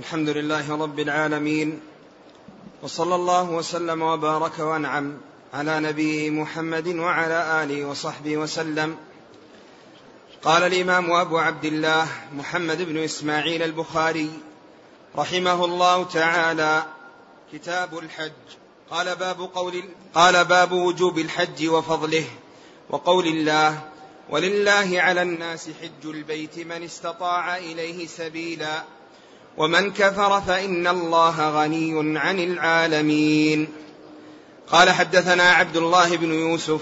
الحمد لله رب العالمين وصلى الله وسلم وبارك وانعم على نبيه محمد وعلى آله وصحبه وسلم. قال الإمام أبو عبد الله محمد بن إسماعيل البخاري رحمه الله تعالى كتاب الحج. قال باب قول قال باب وجوب الحج وفضله وقول الله ولله على الناس حج البيت من استطاع إليه سبيلا ومن كفر فإن الله غني عن العالمين. قال حدثنا عبد الله بن يوسف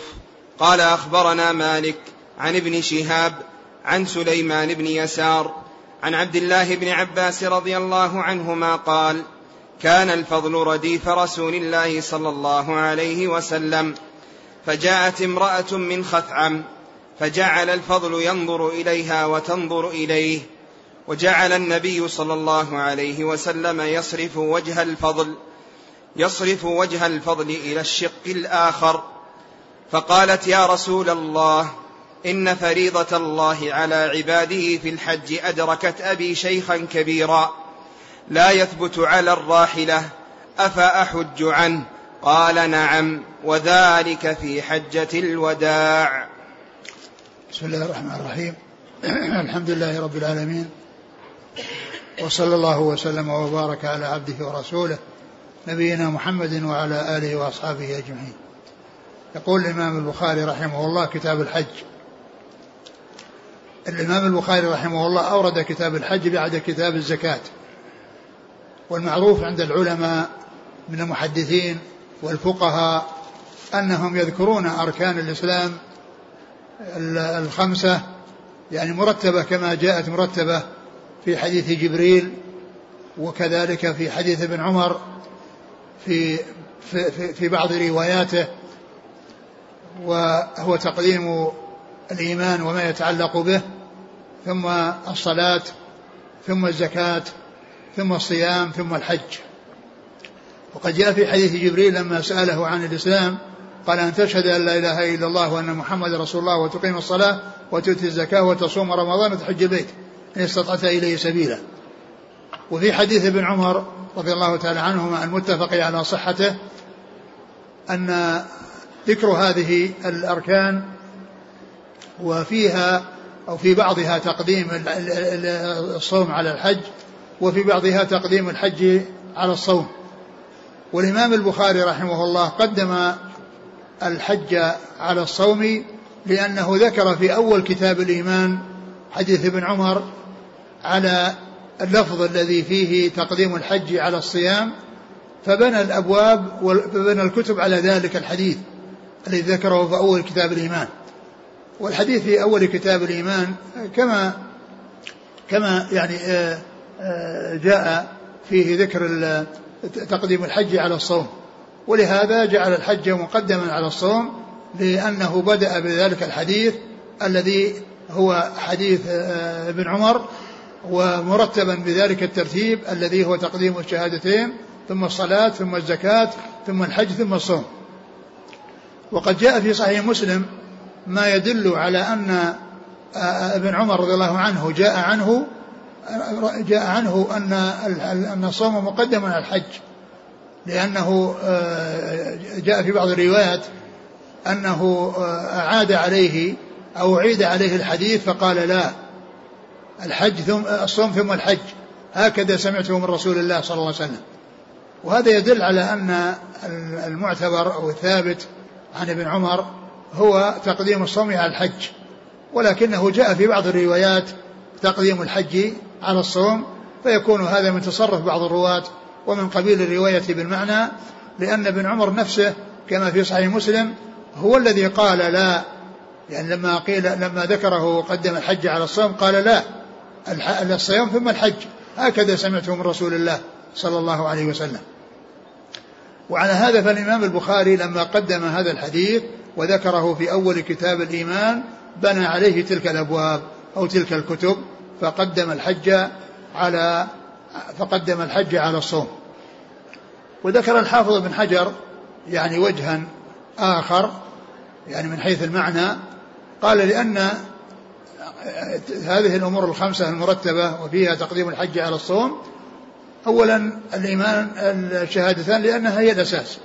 قال أخبرنا مالك عن ابن شهاب عن سليمان بن يسار عن عبد الله بن عباس رضي الله عنهما قال كان الفضل رديف رسول الله صلى الله عليه وسلم فجاءت امرأة من خثعم فجعل الفضل ينظر إليها وتنظر إليه وجعل النبي صلى الله عليه وسلم يصرف وجه الفضل يصرف وجه الفضل إلى الشق الآخر. فقالت يا رسول الله إن فريضة الله على عباده في الحج أدركت أبي شيخا كبيرا لا يثبت على الراحلة افاحج عنه؟ قال نعم وذلك في حجة الوداع. بسم الله الرحمن الرحيم. الحمد لله رب العالمين وصلى الله وسلم وبارك على عبده ورسوله نبينا محمد وعلى آله وأصحابه أجمعين. يقول الإمام البخاري رحمه الله كتاب الحج. الإمام البخاري رحمه الله أورد كتاب الحج بعد كتاب الزكاة. والمعروف عند العلماء من المحدثين والفقهاء أنهم يذكرون أركان الإسلام الخمسة يعني مرتبة كما جاءت مرتبة في حديث جبريل وكذلك في حديث ابن عمر في في, في, في بعض رواياته وهو تقديم الإيمان وما يتعلق به ثم الصلاة ثم الزكاة ثم الصيام ثم الحج. وقد جاء في حديث جبريل لما سأله عن الإسلام قال أن تشهد أن لا إله إلا الله وأن محمد رسول الله وتقيم الصلاة وتؤتي الزكاة وتصوم رمضان وتحج البيت. إن استطعت إليه سبيلا. وفي حديث ابن عمر رضي الله تعالى عنهما المتفق على صحته أن ذكر هذه الأركان وفيها أو في بعضها تقديم الصوم على الحج وفي بعضها تقديم الحج على الصوم. والإمام البخاري رحمه الله قدم الحج على الصوم لأنه ذكر في أول كتاب الإيمان حديث ابن عمر على اللفظ الذي فيه تقديم الحج على الصيام فبنى الأبواب وبنى الكتب على ذلك الحديث الذي ذكره في أول كتاب الإيمان. والحديث في أول كتاب الإيمان كما كما يعني آه، آه، جاء فيه ذكر تقديم الحج على الصوم. ولهذا جعل الحج مقدما على الصوم لأنه بدأ بذلك الحديث الذي هو حديث آه، ابن عمر ومرتبا بذلك الترتيب الذي هو تقديم الشهادتين ثم الصلاة ثم الزكاة ثم الحج ثم الصوم. وقد جاء في صحيح مسلم ما يدل على أن آه، ابن عمر رضي الله عنه جاء عنه جاء عنه أن أن الصوم مقدم على الحج لأنه آه، جاء في بعض الروايات أنه أعاد عليه أو أعيد عليه الحديث فقال لا الحج ثم الصوم ثم الحج. هكذا سمعته من رسول الله صلى الله عليه وسلم. وهذا يدل على أن المعتبر أو الثابت عن ابن عمر هو تقديم الصوم على الحج. ولكنه جاء في بعض الروايات تقديم الحج على الصوم فيكون هذا من تصرف بعض الرواة ومن قبيل الرواية بالمعنى لأن ابن عمر نفسه كما في صحيح مسلم هو الذي قال لا يعني لما قيل لما ذكره وقدم الحج على الصوم قال لا الصيام ثم الحج. هكذا سمعته من رسول الله صلى الله عليه وسلم. وعلى هذا فالإمام البخاري لما قدم هذا الحديث وذكره في أول كتاب الإيمان بنى عليه تلك الأبواب أو تلك الكتب فقدم الحج على فقدم الحج على الصوم. وذكر الحافظ بن حجر يعني وجها آخر يعني من حيث المعنى قال لأن هذه الأمور الخمسة المرتبة وفيها تقديم الحج على الصوم أولا الإيمان الشهادتان لأنها هي الأساس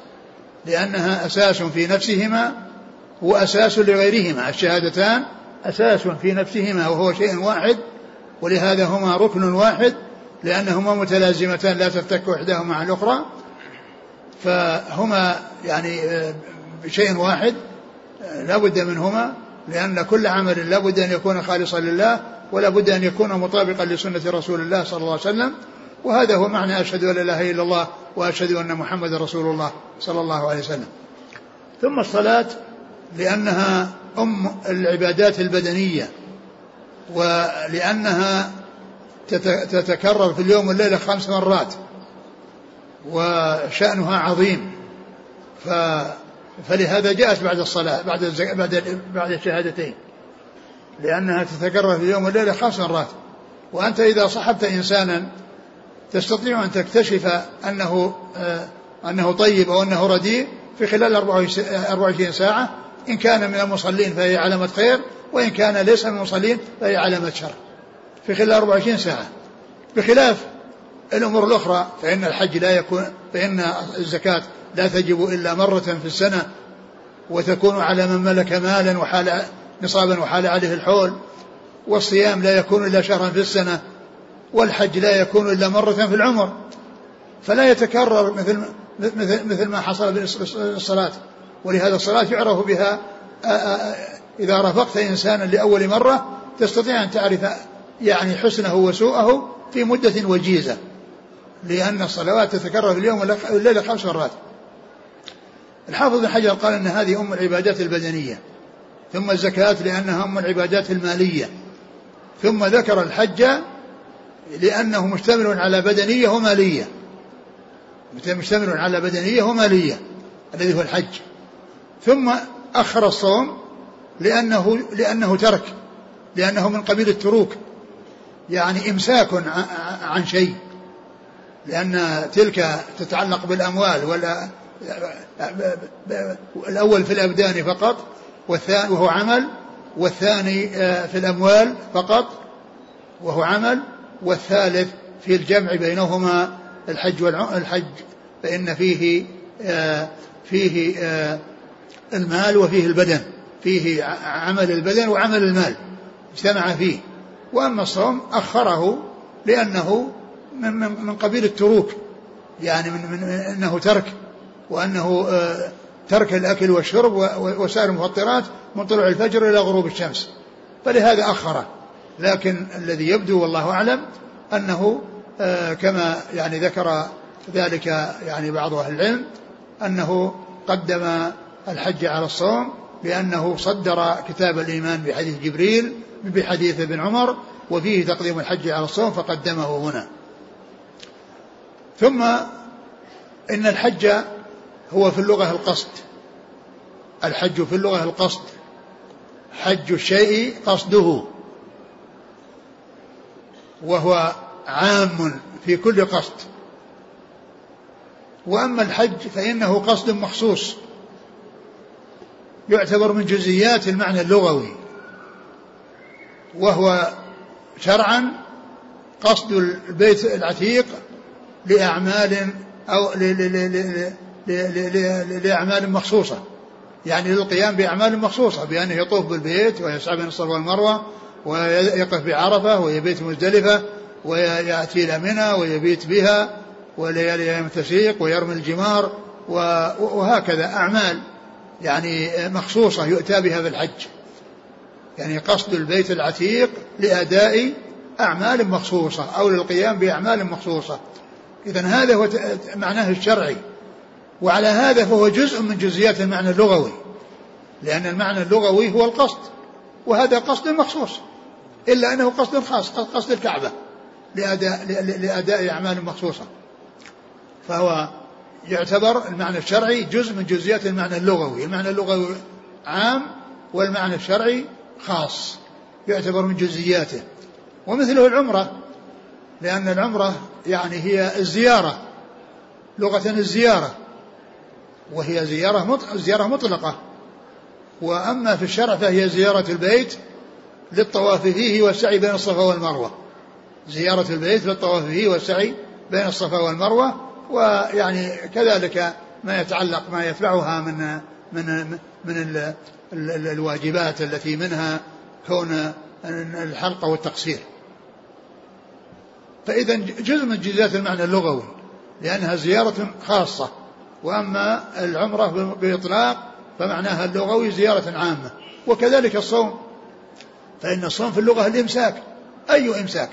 لأنها أساس في نفسهما وأساس لغيرهما الشهادتان أساس في نفسهما وهو شيء واحد ولهذا هما ركن واحد لأنهما متلازمتان لا تفتك إحداهما عن الأخرى فهما يعني شيء واحد لا بد منهما لأن كل عمل لا بد أن يكون خالصا لله ولا بد أن يكون مطابقا لسنة رسول الله صلى الله عليه وسلم. وهذا هو معنى أشهد أن لا إله إلا الله وأشهد أن محمد رسول الله صلى الله عليه وسلم. ثم الصلاة لأنها أم العبادات البدنية ولأنها تتكرر في اليوم والليلة خمس مرات وشأنها عظيم. ف فلهذا جاءت بعد الصلاة بعد بعد بعد الشهادتين. لأنها تتكرر في اليوم والليلة خمس مرات. وأنت إذا صحبت إنسانا تستطيع أن تكتشف أنه آه أنه طيب أو أنه رديء في خلال 24 ساعة. إن كان من المصلين فهي علامة خير وإن كان ليس من المصلين فهي علامة شر. في خلال 24 ساعة. بخلاف الأمور الأخرى فإن الحج لا يكون فإن الزكاة لا تجب إلا مرة في السنة وتكون على من ملك مالا وحال نصابا وحال عليه الحول والصيام لا يكون إلا شهرا في السنة والحج لا يكون إلا مرة في العمر. فلا يتكرر مثل مثل مثل ما حصل بالصلاة ولهذا الصلاة يعرف بها إذا رافقت إنسانا لأول مرة تستطيع أن تعرف يعني حسنه وسوءه في مدة وجيزة لأن الصلوات تتكرر في اليوم والليلة خمس مرات. الحافظ بن حجر قال أن هذه أم العبادات البدنية ثم الزكاة لأنها أم العبادات المالية ثم ذكر الحج لأنه مشتمل على بدنية ومالية مشتمل على بدنية ومالية الذي هو الحج ثم أخر الصوم لأنه لأنه ترك لأنه من قبيل التروك يعني إمساك عن شيء لأن تلك تتعلق بالأموال ولا الأول في الأبدان فقط والثاني وهو عمل والثاني آه، في الأموال فقط وهو عمل والثالث في الجمع بينهما الحج والحج فإن فيه آه، فيه آه، المال وفيه البدن فيه عمل البدن وعمل المال اجتمع فيه. وأما الصوم أخره لأنه من, من, من قبيل التروك يعني من, من أنه ترك. وأنه آه، ترك الأكل والشرب وسائر المفطرات من طلوع الفجر إلى غروب الشمس. فلهذا أخره. لكن الذي يبدو والله أعلم أنه آه، كما يعني ذكر ذلك يعني بعض أهل العلم أنه قدم الحج على الصوم لأنه صدر كتاب الإيمان بحديث جبريل بحديث ابن عمر وفيه تقديم الحج على الصوم فقدمه هنا. ثم إن الحج هو في اللغة القصد. الحج في اللغة القصد. حج الشيء قصده. وهو عام في كل قصد. وأما الحج فإنه قصد مخصوص. يعتبر من جزئيات المعنى اللغوي. وهو شرعا قصد البيت العتيق لأعمال أو لأعمال مخصوصة. يعني للقيام بأعمال مخصوصة بأنه يطوف بالبيت ويسعى بين الصفا والمروة ويقف بعرفة ويبيت مزدلفة ويأتي إلى منى ويبيت بها وليالي أيام التشريق ويرمي الجمار وهكذا أعمال يعني مخصوصة يؤتى بها في الحج. يعني قصد البيت العتيق لأداء أعمال مخصوصة أو للقيام بأعمال مخصوصة. إذا هذا هو معناه الشرعي. وعلى هذا فهو جزء من جزئيات المعنى اللغوي. لأن المعنى اللغوي هو القصد وهذا قصد مخصوص إلا أنه قصد خاص قصد الكعبة لأداء, لأداء أعمال مخصوصة. فهو يعتبر المعنى الشرعي جزء من جزئيات المعنى اللغوي. المعنى اللغوي عام والمعنى الشرعي خاص يعتبر من جزئياته. ومثله العمرة لأن العمرة يعني هي الزيارة لغة الزيارة. وهي زيارة زيارة مطلقة. وأما في الشرع فهي زيارة البيت للطواف فيه والسعي بين الصفا والمروة. زيارة البيت للطواف فيه والسعي بين الصفا والمروة ويعني كذلك ما يتعلق ما يتبعها من من من ال ال الواجبات التي منها كون الحلقة والتقصير. فإذا جزء من جزئيات المعنى اللغوي لأنها زيارة خاصة. وأما العمرة بإطلاق فمعناها اللغوي زيارة عامة وكذلك الصوم. فإن الصوم في اللغة الإمساك. أي إمساك؟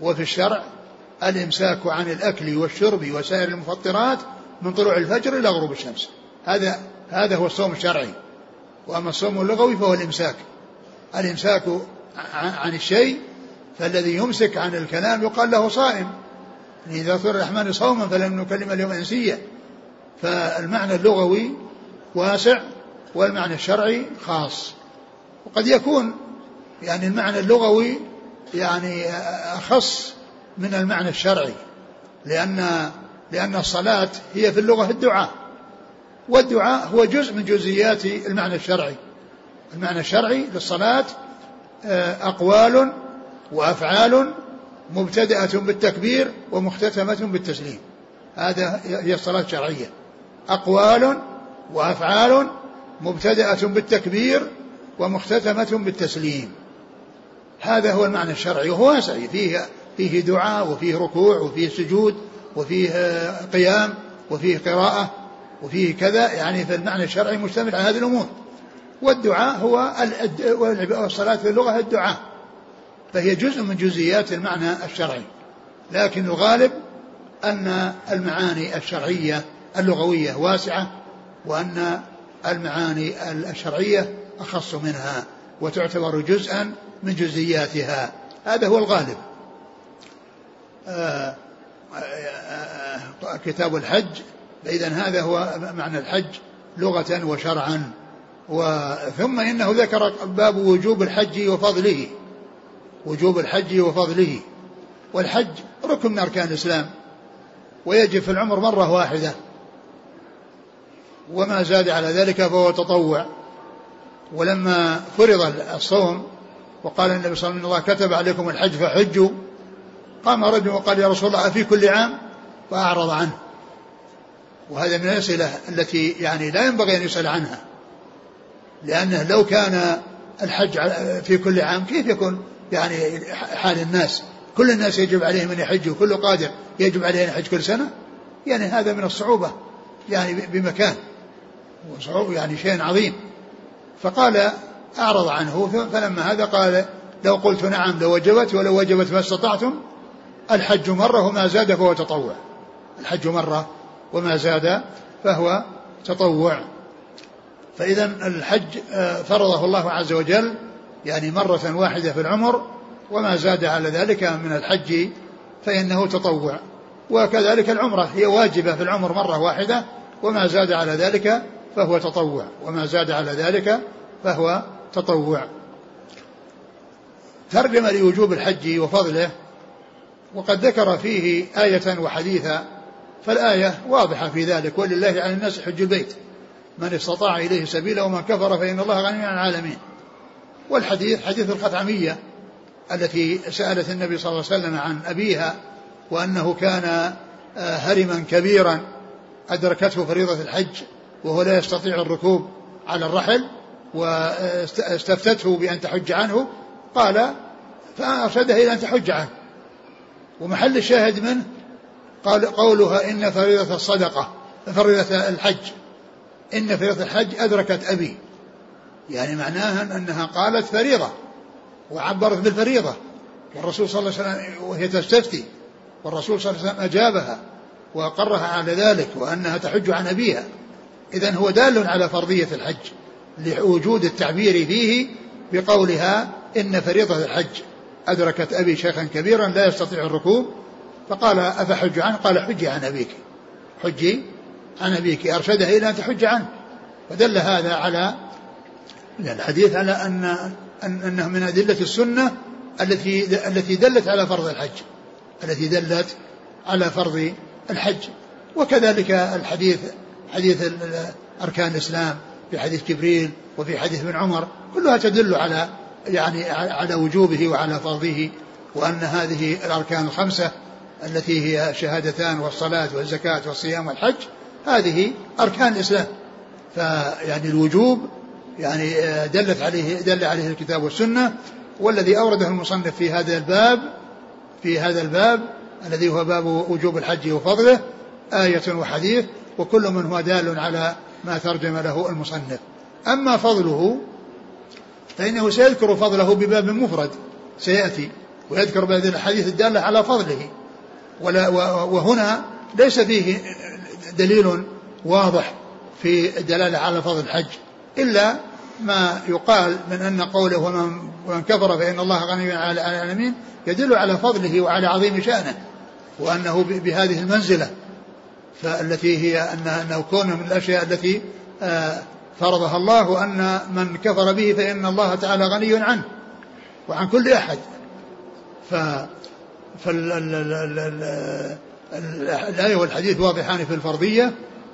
وفي الشرع الإمساك عن الأكل والشرب وسائر المفطرات من طلوع الفجر إلى غروب الشمس. هذا هذا هو الصوم الشرعي. وأما الصوم اللغوي فهو الإمساك. الإمساك عن الشيء فالذي يمسك عن الكلام يقال له صائم. إذا صار الرحمن صوما فلم نكلم اليوم إنسيا. فالمعنى اللغوي واسع والمعنى الشرعي خاص. وقد يكون يعني المعنى اللغوي يعني أخص من المعنى الشرعي لأن لأن الصلاة هي في اللغة الدعاء والدعاء هو جزء من جزئيات المعنى الشرعي. المعنى الشرعي للصلاة آه، أقوال وأفعال مبتدأة بالتكبير ومختتمة بالتسليم. هذا هي الصلاة الشرعية. أقوال وأفعال مبتدأة بالتكبير ومختتمة بالتسليم. هذا هو المعنى الشرعي وهو واسع فيه فيه دعاء وفيه ركوع وفيه سجود وفيه قيام وفيه قراءة وفيه كذا. يعني في المعنى الشرعي مشتمل على هذه الأمور. والدعاء هو والصلاة في اللغة الدعاء. فهي جزء من جزئيات المعنى الشرعي. لكن الغالب أن المعاني الشرعية اللغوية واسعة وأن المعاني الشرعية أخص منها وتعتبر جزءا من جزئياتها. هذا هو الغالب. آه، آه، آه، كتاب الحج. فإذا هذا هو معنى الحج لغة وشرعا. ثم إنه ذكر باب وجوب الحج وفضله. وجوب الحج وفضله. والحج ركن من أركان الإسلام. ويجب في العمر مرة واحدة. وما زاد على ذلك فهو تطوع. ولما فرض الصوم وقال النبي صلى الله عليه وسلم الله كتب عليكم الحج فحجوا قام رجل وقال يا رسول الله أفي كل عام؟ فأعرض عنه. وهذا من الأسئلة التي يعني لا ينبغي أن يسأل عنها لأنه لو كان الحج في كل عام كيف يكون يعني حال الناس؟ كل الناس يجب عليهم أن يحجوا كل قادر يجب عليه أن يحج كل سنة؟ يعني هذا من الصعوبة يعني بمكان. وصعوبة يعني شيء عظيم. فقال أعرض عنه فلما هذا قال لو قلت نعم لوجبت ولو وجبت ما استطعتم الحج مرة وما زاد فهو تطوع. الحج مرة وما زاد فهو تطوع. فإذا الحج آه، فرضه الله عز وجل يعني مرة واحدة في العمر وما زاد على ذلك من الحج فإنه تطوع. وكذلك العمرة هي واجبة في العمر مرة واحدة وما زاد على ذلك فهو تطوع وما زاد على ذلك فهو تطوع. ترجم لوجوب الحج وفضله وقد ذكر فيه آية وحديثا فالآية واضحة في ذلك ولله على الناس حج البيت. من استطاع إليه سبيلا ومن كفر فإن الله غني عن العالمين. والحديث حديث الخثعمية التي سألت النبي صلى الله عليه وسلم عن أبيها وأنه كان آه، هرما كبيرا أدركته فريضة الحج وهو لا يستطيع الركوب على الرحل واستفتته بأن تحج عنه قال فأرشدها إلى أن تحج عنه. ومحل الشاهد منه قال قولها إن فريضة الصدقة فريضة الحج. إن فريضة الحج أدركت أبي. يعني معناها أنها قالت فريضة وعبرت بالفريضة. والرسول صلى الله عليه وسلم وهي تستفتي. والرسول صلى الله عليه وسلم أجابها وأقرها على ذلك وأنها تحج عن أبيها. إذا هو دال على فرضية الحج لوجود التعبير فيه بقولها إن فريضة الحج. أدركت أبي شيخا كبيرا لا يستطيع الركوب فقال أفحج عنه؟ قال حجي عن أبيك. حجي عن أبيك. أرشدها إلى أن تحج عنه. فدل هذا على الحديث على أن أنه من أدلة السنة التي التي دلت على فرض الحج التي دلت على فرض الحج. وكذلك الحديث حديث أركان الإسلام في حديث جبريل وفي حديث ابن عمر كلها تدل على يعني على وجوبه وعلى فرضه وأن هذه الأركان الخمسة التي هي شهادتان والصلاة والزكاة والصيام والحج هذه أركان الإسلام. فيعني الوجوب يعني آه، دلت عليه دل عليه الكتاب والسنة والذي أورده المصنف في هذا الباب في هذا الباب الذي هو باب وجوب الحج وفضله آية وحديث وكل منهما دال على ما ترجم له المصنف. أما فضله فإنه سيذكر فضله بباب مفرد سيأتي ويذكر بهذه الحديث الدالة على فضله. ولا وهنا ليس فيه دليل واضح في الدلالة على فضل الحج إلا ما يقال من أن قوله ومن كفر فإن الله غني عن العالمين يدل على فضله وعلى عظيم شأنه وأنه بهذه المنزلة. فالتي هي أن أنه كون من الأشياء التي آه، فرضها الله وأن من كفر به فإن الله تعالى غني عنه وعن كل أحد. ف فالآية والحديث واضحان في الفرضية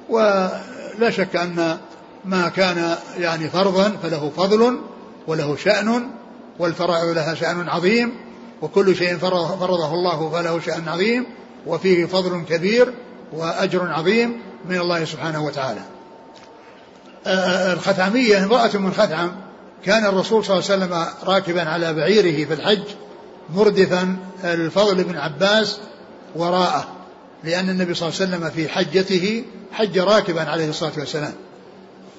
ولا شك أن ما كان يعني فرضا فله فضل وله شأن والفرائض لها شأن عظيم وكل شيء فرضه الله فله شأن عظيم وفيه فضل كبير وأجر عظيم من الله سبحانه وتعالى. الخثعمية امرأة من خثعم كان الرسول صلى الله عليه وسلم راكبا على بعيره في الحج مردفا الفضل بن عباس وراءه لأن النبي صلى الله عليه وسلم في حجته حج راكبا عليه الصلاة والسلام.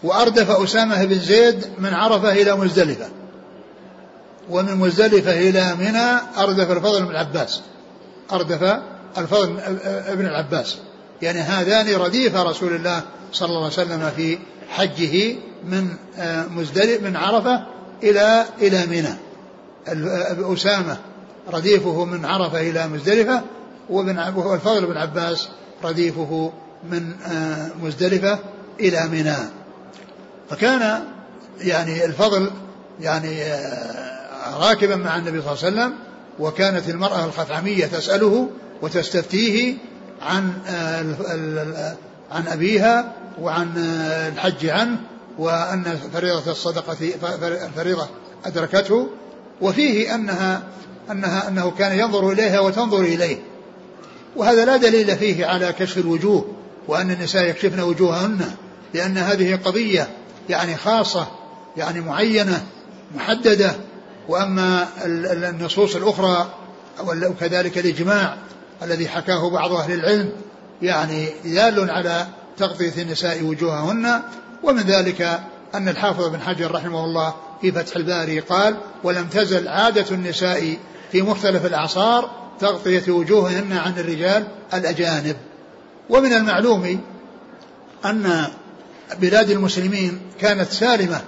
وأردف أسامة بن زيد من عرفة إلى مزدلفة. ومن مزدلفة إلى منى أردف الفضل بن العباس أردف الفضل بن العباس. يعني هذان رديف رسول الله صلى الله عليه وسلم في حجه من آه، مزدلف من عرفة إلى إلى منى. أسامة رديفه من عرفة إلى مزدلفة والفضل بن عباس رديفه من آه، مزدلفة إلى منى. فكان يعني الفضل يعني آه، راكبا مع النبي صلى الله عليه وسلم وكانت المرأة الخثعمية تسأله وتستفتيه عن عن أبيها وعن الحج عنه وأن فريضة الصدقة فريضة أدركته وفيه أنها أنها أنه كان ينظر إليها وتنظر إليه. وهذا لا دليل فيه على كشف الوجوه وأن النساء يكشفن وجوههن لأن هذه قضية يعني خاصة يعني معينة محددة. وأما النصوص الأخرى وكذلك الإجماع الذي حكاه بعض أهل العلم يعني دال على تغطية النساء وجوههن ومن ذلك أن الحافظ بن حجر رحمه الله في فتح الباري قال ولم تزل عادة النساء في مختلف الأعصار تغطية وجوههن عن الرجال الأجانب ومن المعلوم أن بلاد المسلمين كانت سالمة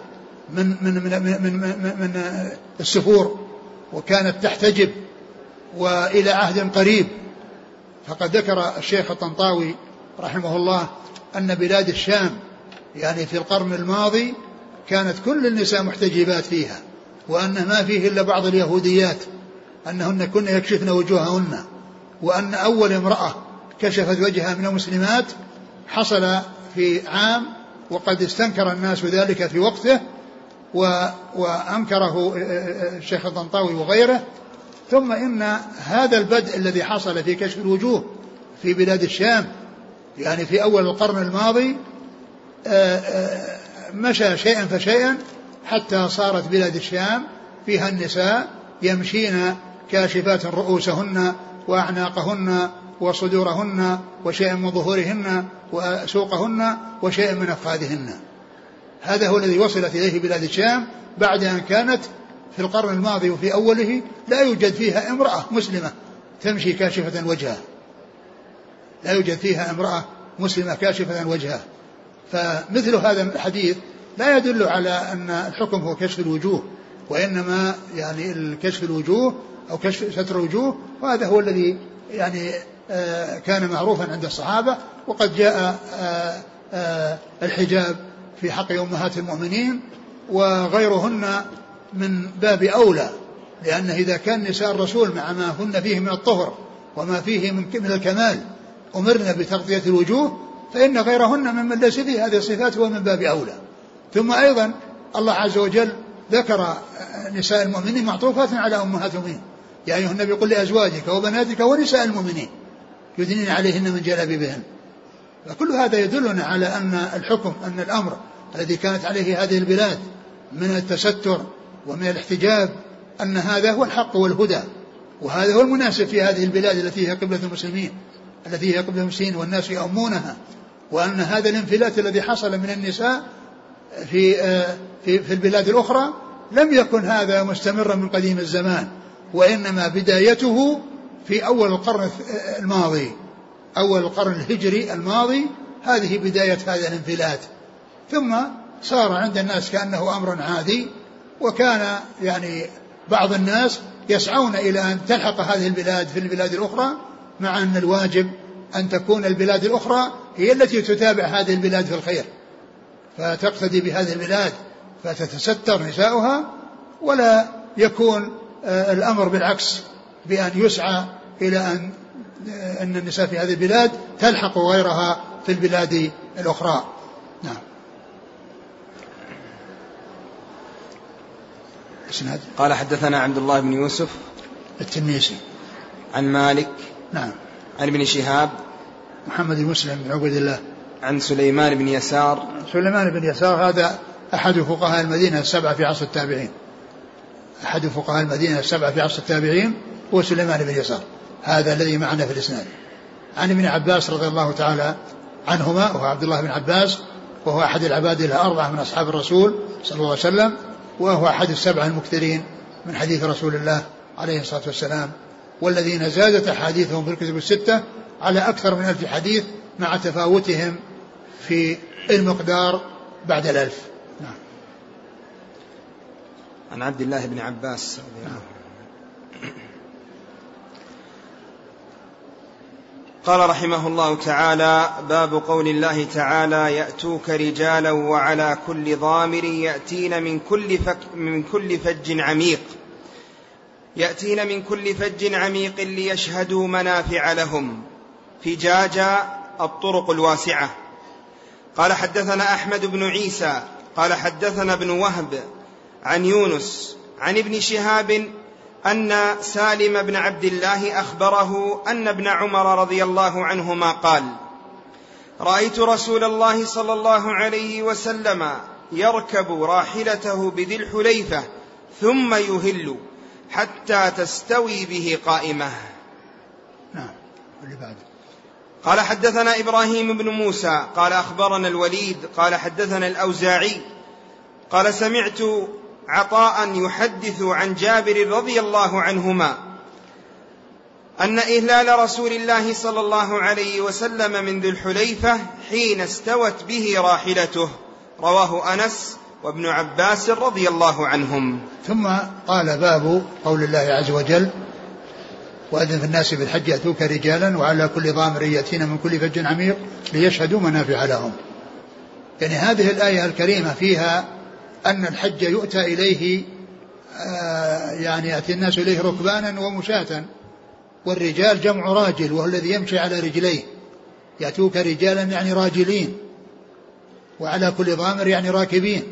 من من من من, من, من السفور وكانت تحتجب وإلى عهد قريب فقد ذكر الشيخ الطنطاوي رحمه الله أن بلاد الشام يعني في القرن الماضي كانت كل النساء محتجبات فيها وأن ما فيه إلا بعض اليهوديات أنهن كن يكشفن وجوههن وأن أول امرأة كشفت وجهها من المسلمات حصل في عام وقد استنكر الناس ذلك في وقته وأنكره الشيخ الطنطاوي وغيره ثم إن هذا البدء الذي حصل في كشف الوجوه في بلاد الشام يعني في أول القرن الماضي آه، آه، مشى شيئا فشيئا حتى صارت بلاد الشام فيها النساء يمشين كاشفات رؤوسهن وأعناقهن وصدورهن وشيئا من ظهورهن وسوقهن وشيئا من أفخاذهن. هذا هو الذي وصلت إليه بلاد الشام بعد أن كانت في القرن الماضي وفي أوله لا يوجد فيها امرأة مسلمة تمشي كاشفة وجهها. لا يوجد فيها امرأة مسلمة كاشفة وجهها. فمثل هذا الحديث لا يدل على أن الحكم هو كشف الوجوه وإنما يعني الكشف الوجوه أو كشف ستر الوجوه وهذا هو الذي يعني آه، كان معروفا عند الصحابة وقد جاء آه، آه، الحجاب في حق أمهات المؤمنين وغيرهن من باب أولى لأن إذا كان نساء الرسول مع ما هن فيه من الطهر وما فيه من الكمال أمرنا بتغطية الوجوه فإن غيرهن ممن ليس فيه هذه الصفات هو من باب أولى. ثم أيضا الله عز وجل ذكر نساء المؤمنين معطوفات على أمهات المؤمنين. يا أيها النبي قل لأزواجك وبناتك ونساء المؤمنين يدنين عليهن من جلابيبهن فكل هذا يدلنا على أن الحكم أن الأمر الذي كانت عليه هذه البلاد من التستر ومن الاحتجاب أن هذا هو الحق والهدى وهذا هو المناسب في هذه البلاد التي هي قبلة المسلمين التي هي قبلة المسلمين والناس يؤمونها وأن هذا الانفلات الذي حصل من النساء في آه، في في البلاد الأخرى لم يكن هذا مستمرا من قديم الزمان وإنما بدايته في أول القرن الماضي أول القرن الهجري الماضي هذه بداية هذا الانفلات. ثم صار عند الناس كأنه أمر عادي وكان يعني بعض الناس يسعون إلى أن تلحق هذه البلاد في البلاد الأخرى مع أن الواجب أن تكون البلاد الأخرى هي التي تتابع هذه البلاد في الخير. فتقتدي بهذه البلاد فتتستر نساؤها ولا يكون آه، الأمر بالعكس بأن يسعى إلى أن آه، أن النساء في هذه البلاد تلحق غيرها في البلاد الأخرى. اسناد قال حدثنا عبد الله بن يوسف التنيسي. عن مالك نعم. عن ابن شهاب محمد بن مسلم بن عبد الله. عن سليمان بن يسار. سليمان بن يسار هذا أحد فقهاء المدينة السبعة في عصر التابعين. أحد فقهاء المدينة السبعة في عصر التابعين هو سليمان بن يسار. هذا الذي معنا في الإسناد. عن ابن عباس رضي الله تعالى عنهما وهو عبد الله بن عباس وهو أحد العباد الأربعة من أصحاب الرسول صلى الله عليه وسلم وهو أحد السبعة المكثرين من حديث رسول الله عليه الصلاة والسلام والذين زادت أحاديثهم في الكتب الستة على أكثر من ألف حديث مع تفاوتهم في المقدار بعد الألف. نعم. عن عبد الله بن عباس رضي الله قال رحمه الله تعالى باب قول الله تعالى يأتوك رجالا وعلى كل ضامر يأتين من كل, فك من كل فج عميق. يأتين من كل فج عميق ليشهدوا منافع لهم. فجاجا الطرق الواسعة. قال حدثنا أحمد بن عيسى قال حدثنا ابن وهب عن يونس عن ابن شهاب أن سالم بن عبد الله أخبره أن ابن عمر رضي الله عنهما قال رأيت رسول الله صلى الله عليه وسلم يركب راحلته بذي الحليفة ثم يهل حتى تستوي به قائمة. نعم اللي بعد قال حدثنا إبراهيم بن موسى قال أخبرنا الوليد قال حدثنا الأوزاعي قال سمعت عطاء يحدث عن جابر رضي الله عنهما أن إهلال رسول الله صلى الله عليه وسلم من ذي الحليفة حين استوت به راحلته. رواه أنس وابن عباس رضي الله عنهم. ثم قال باب قول الله عز وجل وأذن في الناس بالحج يأتوك رجالا وعلى كل ضامر يأتين من كل فج عميق ليشهدوا منافع لهم يعني هذه الآية الكريمة فيها أن الحج يؤتى إليه آه، يعني يأتي الناس إليه ركبانا ومشاة. والرجال جمع راجل وهو الذي يمشي على رجليه. يأتوك رجالا يعني راجلين. وعلى كل ضامر يعني راكبين.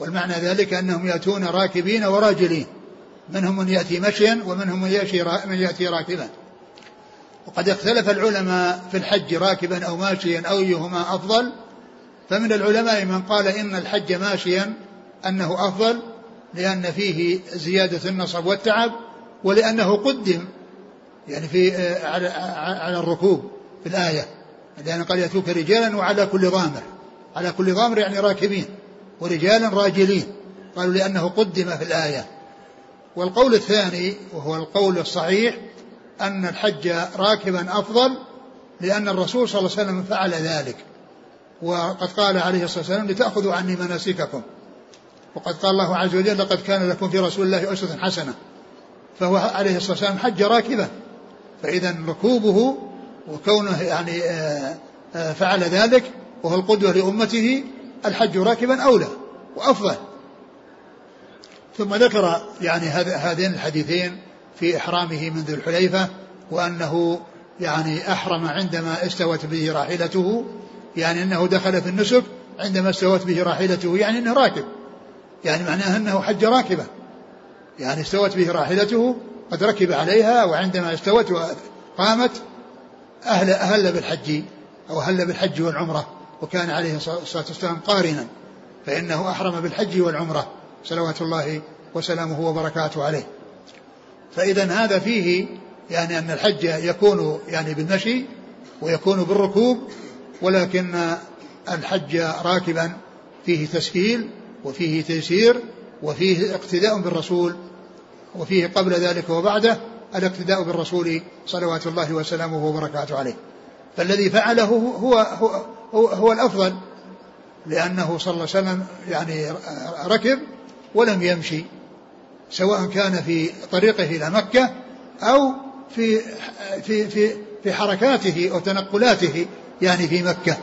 والمعنى ذلك أنهم يأتون راكبين وراجلين. منهم من يأتي مشيا ومنهم من يأتي, من يأتي راكبا. وقد اختلف العلماء في الحج راكبا أو ماشيا أيهما أفضل. فمن العلماء من قال إن الحج ماشيا أنه أفضل لأن فيه زيادة النصب والتعب ولأنه قدم يعني في آه، على الركوب في الآية. لأن قال يأتوك رجالا وعلى كل ضامر. على كل ضامر يعني راكبين ورجالا راجلين. قالوا لأنه قدم في الآية. والقول الثاني وهو القول الصحيح أن الحج راكبا أفضل لأن الرسول صلى الله عليه وسلم فعل ذلك. وقد قال عليه الصلاة والسلام لتأخذوا عني مناسككم. وقد قال الله عز وجل لقد كان لكم في رسول الله أسوة حسنة. فهو عليه الصلاة والسلام حج راكبا فإذا ركوبه وكونه يعني آه، آه، فعل ذلك وهو القدوة لأمته الحج راكبا أولى وأفضل. ثم ذكر يعني هذين الحديثين في إحرامه من ذي الحليفة وأنه يعني أحرم عندما استوت به راحلته يعني أنه دخل في النسك عندما استوت به راحلته يعني أنه راكب. يعني معناه أنه حج راكبة. يعني استوت به راحلته قد ركب عليها وعندما استوت وقامت أهل أهل بالحج أو أهل بالحج والعمرة. وكان عليه الصلاة والسلام قارنا فإنه أحرم بالحج والعمرة. صلوات الله وسلامه وبركاته عليه. فإذا هذا فيه يعني أن الحج يكون يعني بالمشي ويكون بالركوب ولكن الحج راكبا فيه تسهيل وفيه تيسير وفيه اقتداء بالرسول وفيه قبل ذلك وبعده الاقتداء بالرسول صلوات الله وسلامه وبركاته عليه. فالذي فعله هو هو هو, هو الأفضل لأنه صلى الله عليه وسلم يعني ركب ولم يمشي سواء كان في طريقه إلى مكة أو في في في في حركاته أو تنقلاته يعني في مكة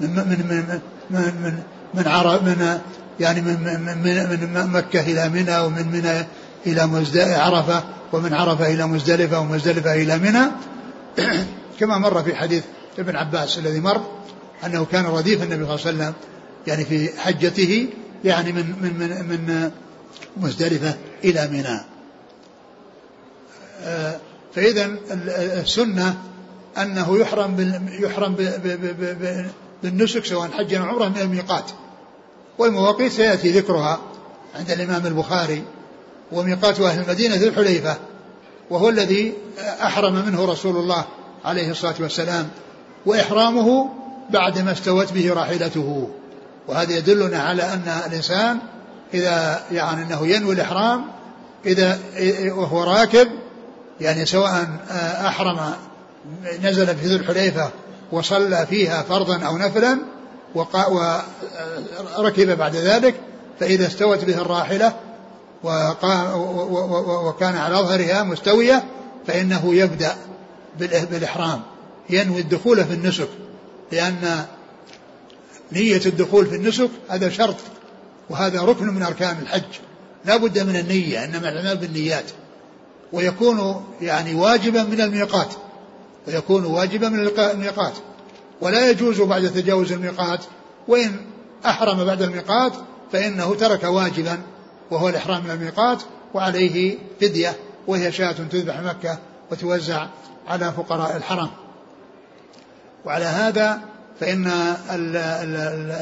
من من من من من عرب من يعني من من, من, من مكة إلى منى ومن منى إلى عرفة ومن عرفة إلى مزدلفة ومزدلفة إلى منى. كما مر في حديث ابن عباس الذي مر أنه كان رديف النبي صلى الله عليه وسلم يعني في حجته يعني من من من, من مزدلفة إلى منى. آه، فإذا السنة أنه يحرم يحرم بالنسك سواء حجا أو عمرة من الميقات والمواقيت سيأتي ذكرها عند الإمام البخاري وميقات أهل المدينة ذو الحليفة وهو الذي أحرم منه رسول الله عليه الصلاة والسلام وإحرامه بعدما استوت به راحلته. وهذا يدلنا على أن الإنسان إذا يعني أنه ينوي الإحرام إذا وهو راكب يعني سواء آه، أحرم نزل في ذو الحليفة وصلى فيها فرضا أو نفلا وركب بعد ذلك فإذا استوت به الراحلة وكان على ظهرها مستوية فإنه يبدأ بالإحرام ينوي الدخول في النسك لأن نية الدخول في النسك هذا شرط وهذا ركن من أركان الحج. لا بد من النية إنما الأعمال بالنيات ويكون يعني واجبا من الميقات. ويكون واجبا من الميقات ولا يجوز بعد تجاوز الميقات وإن أحرم بعد الميقات فإنه ترك واجبا وهو الإحرام من الميقات وعليه فدية وهي شاة تذبح مكة وتوزع على فقراء الحرم. وعلى هذا فإن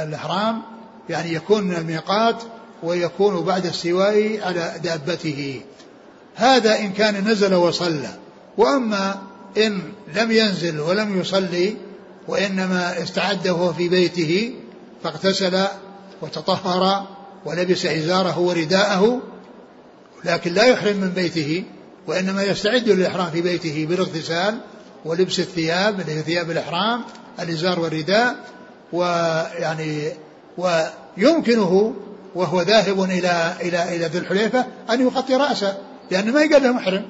الإحرام يعني يكون من الميقات ويكون بعد السواء على دابته. هذا إن كان نزل وصلى. وأما إن لم ينزل ولم يصلي وإنما استعد وهو في بيته فاغتسل وتطهر ولبس إزاره ورداءه لكن لا يحرم من بيته وإنما يستعد للإحرام في بيته بالاغتسال ولبس الثياب اللي هي ثياب الإحرام الإزار والرداء ويعني ويمكنه وهو ذاهب إلى إلى إلى ذي الحليفة أن يغطي رأسه لأنه ما يقال له محرم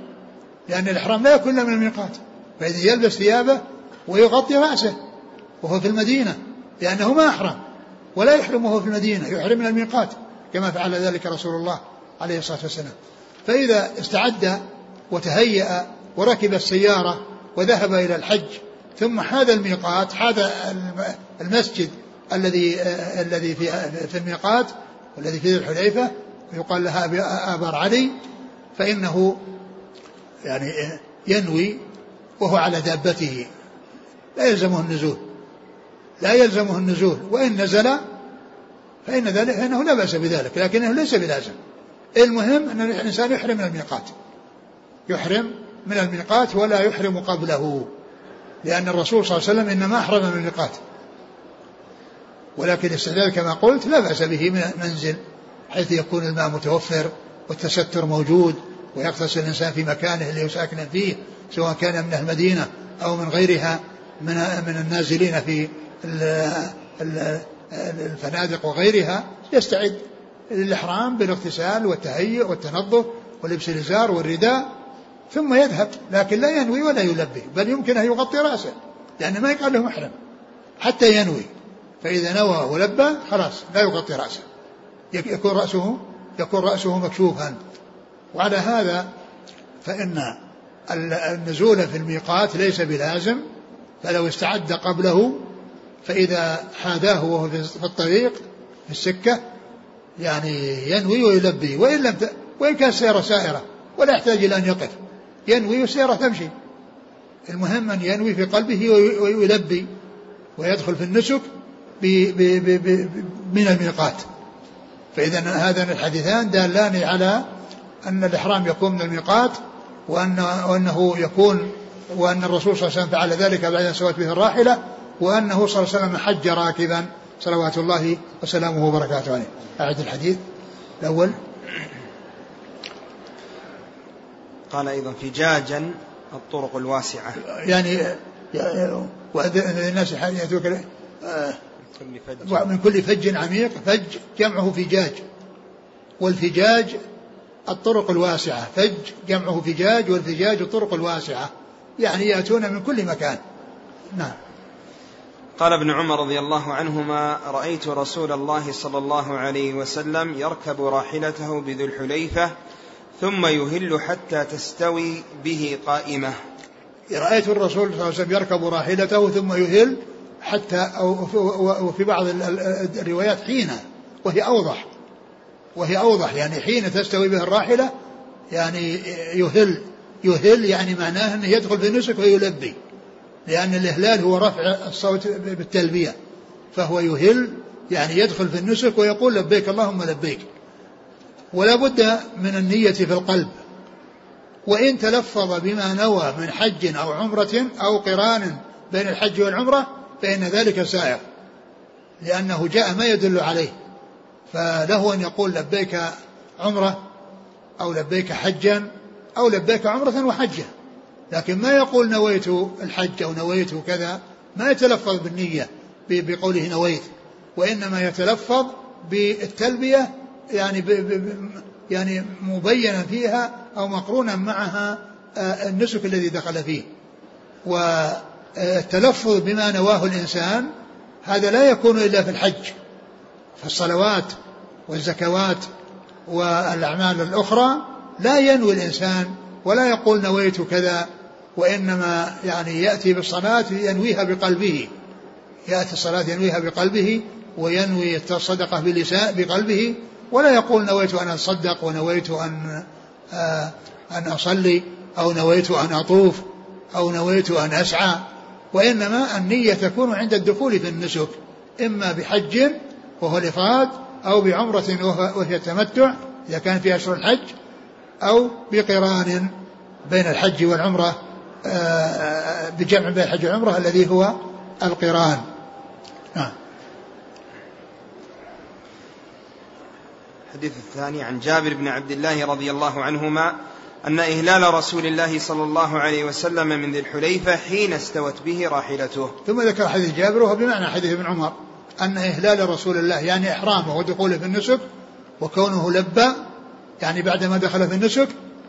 لأن الإحرام لا يكون إلا من الميقات. فإذا يلبس ثيابه ويغطي رأسه وهو في المدينة لأنه ما أحرم ولا يحرم وهو في المدينة يحرم من الميقات كما فعل ذلك رسول الله عليه الصلاة والسلام. فإذا استعد وتهيأ وركب السيارة وذهب إلى الحج ثم حاذ الميقات حاذ المسجد الذي الذي في في الميقات والذي في الحليفة يقال لها آبار علي فإنه يعني ينوي وهو على دابته. لا يلزمه النزول. لا يلزمه النزول. وإن نزل فإن ذلك فإنه لا بأس بذلك لكنه ليس بلازم. المهم أن الإنسان يحرم من الميقات. يحرم من الميقات ولا يحرم قبله لأن الرسول صلى الله عليه وسلم إنما أحرم من الميقات. ولكن الاستحلال كما قلت لا بأس به من منزل حيث يكون الماء متوفر والتستر موجود ويغتسل الإنسان في مكانه اللي يساكن فيه. سواء كان من المدينة أو من غيرها من من النازلين في الفنادق وغيرها يستعد للإحرام بالاغتسال والتهيؤ والتنظف ولبس الإزار والرداء ثم يذهب لكن لا ينوي ولا يلبي بل يمكن أن يغطي رأسه لأن ما يقال له محرم حتى ينوي فإذا نوى ولبى خلاص لا يغطي رأسه يكون رأسه يكون رأسه مكشوفا وعلى هذا فإن النزول في الميقات ليس بلازم فلو استعد قبله فإذا حاذاه وهو في الطريق في السكة يعني ينوي ويلبي. وإن لم ت... وإن كان سيارة سائرة ولا يحتاج إلى أن يقف ينوي والسيارة تمشي. المهم أن ينوي في قلبه ويلبي ويدخل في النسك من الميقات. فإذا هذان الحديثان دالان على أن الإحرام يكون من الميقات وأن وأنه يكون وأن الرسول صلى الله عليه وسلم فعل ذلك بعد أن سوت به الراحلة وأنه صلى الله عليه وسلم حج راكبا صلوات الله وسلامه وبركاته عليه. أعد الحديث الأول. قال أيضا فجاجا الطرق الواسعة. يعني الناس يأتوك من كل فج عميق فج جمعه فجاج. والفجاج الطرق الواسعة فج جمعه فجاج والفجاج الطرق الواسعة يعني يأتون من كل مكان. نعم. قال ابن عمر رضي الله عنهما رأيت رسول الله صلى الله عليه وسلم يركب راحلته بذو الحليفة ثم يهل حتى تستوي به قائمة. رأيت الرسول صلى الله عليه وسلم يركب راحلته ثم يهل حتى أو وفي بعض الروايات حين وهي أوضح. وهي أوضح يعني حين تستوي به الراحلة يعني يهل يهل يعني معناه أنه يدخل في النسك ويلبي لأن الإهلال هو رفع الصوت بالتلبية فهو يهل يعني يدخل في النسك ويقول لبيك اللهم لبيك. ولا بد من النية في القلب. وإن تلفظ بما نوى من حج أو عمرة أو قران بين الحج والعمرة فإن ذلك سائر لأنه جاء ما يدل عليه. فله أن يقول لبيك عمرة أو لبيك حجا أو لبيك عمرة وحجة. لكن ما يقول نويت الحج أو نويت كذا ما يتلفظ بالنية بقوله نويت وإنما يتلفظ بالتلبية يعني يعني مبينا فيها أو مقرونا معها آه، النسك الذي دخل فيه. والتلفظ بما نواه الإنسان هذا لا يكون إلا في الحج. فالصلوات والزكوات والأعمال الأخرى لا ينوي الإنسان ولا يقول نويت كذا وإنما يعني يأتي بالصلاة ينويها بقلبه. يأتي الصلاة ينويها بقلبه وينوي الصدقة بلسان بقلبه ولا يقول نويت أن أتصدق ونويت أن آه أن أصلي أو نويت أن أطوف أو نويت أن أسعى. وإنما النية تكون عند الدخول في النسك إما بحج وهو الإفراد أو بعمرة وهي التمتع إذا كان في أشهر الحج أو بقران بين الحج والعمرة آه، بجمع بين الحج والعمرة الذي هو القران. نعم. الحديث الثاني عن جابر بن عبد الله رضي الله عنهما أن إهلال رسول الله صلى الله عليه وسلم من ذي الحليفة حين استوت به راحلته. ثم ذكر حديث جابر وهو بمعنى حديث ابن عمر. أن إهلال رسول الله يعني إحرامه ودخوله في النسك وكونه لبى يعني بعدما دخل في النسك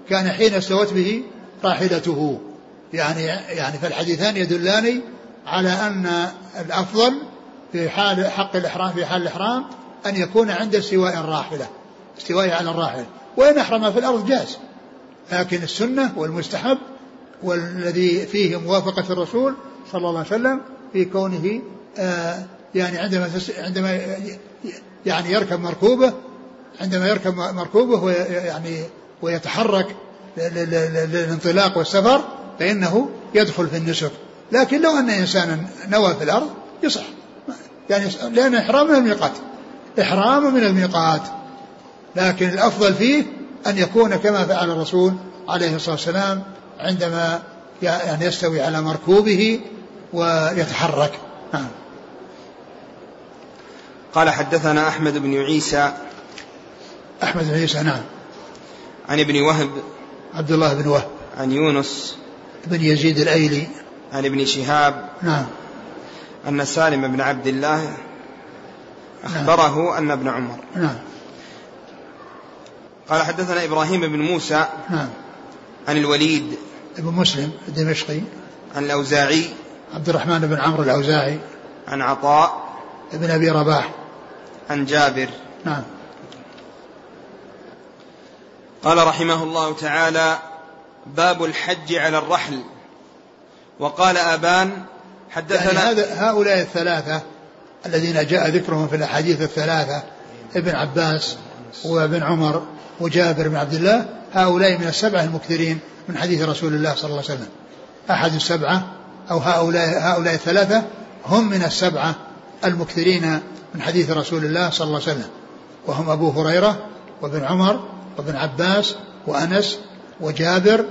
كان حين استوت به راحلته. يعني يعني فالحديثان يدلان على أن الأفضل في حال حق الإحرام في حال الإحرام أن يكون عند استواء الراحلة استوائه على الراحلة وإن أحرم في الأرض جاز لكن السنة والمستحب والذي فيه موافقة الرسول صلى الله عليه وسلم في كونه آه يعني عندما عندما يعني يركب مركوبه عندما يركب مركوبه ويعني ويتحرك للانطلاق والسفر فإنه يدخل في النسك. لكن لو أن إنسانا نوى في الأرض يصح. يعني لأن إحرام من الميقات. إحرام من الميقات. لكن الأفضل فيه أن يكون كما فعل الرسول عليه الصلاة والسلام عندما يعني يستوي على مركوبه ويتحرك. نعم. قال حدثنا أحمد بن عيسى. أحمد بن عيسى نعم. عن ابن وهب. عبد الله بن وهب. عن يونس. بن يزيد الأيلي. عن ابن شهاب. نعم. أن سالم بن عبد الله أخبره نعم. أن ابن عمر. نعم. قال حدثنا إبراهيم بن موسى. نعم. عن الوليد. ابن مسلم الدمشقي. عن الأوزاعي. عبد الرحمن بن عمرو الأوزاعي. عن عطاء. ابن أبي رباح. عن جابر. نعم. قال رحمه الله تعالى باب الحج على الرحل. وقال أبان حدثنا يعني هذا هؤلاء الثلاثة الذين جاء ذكرهم في الأحاديث الثلاثة ابن عباس وابن عمر وجابر بن عبد الله هؤلاء من السبعة المكثرين من حديث رسول الله صلى الله عليه وسلم. أحد السبعة أو هؤلاء هؤلاء الثلاثة هم من السبعة المكثرين من حديث رسول الله صلى الله عليه وسلم. وهم أبو هريرة وابن عمر وابن عباس وأنس وجابر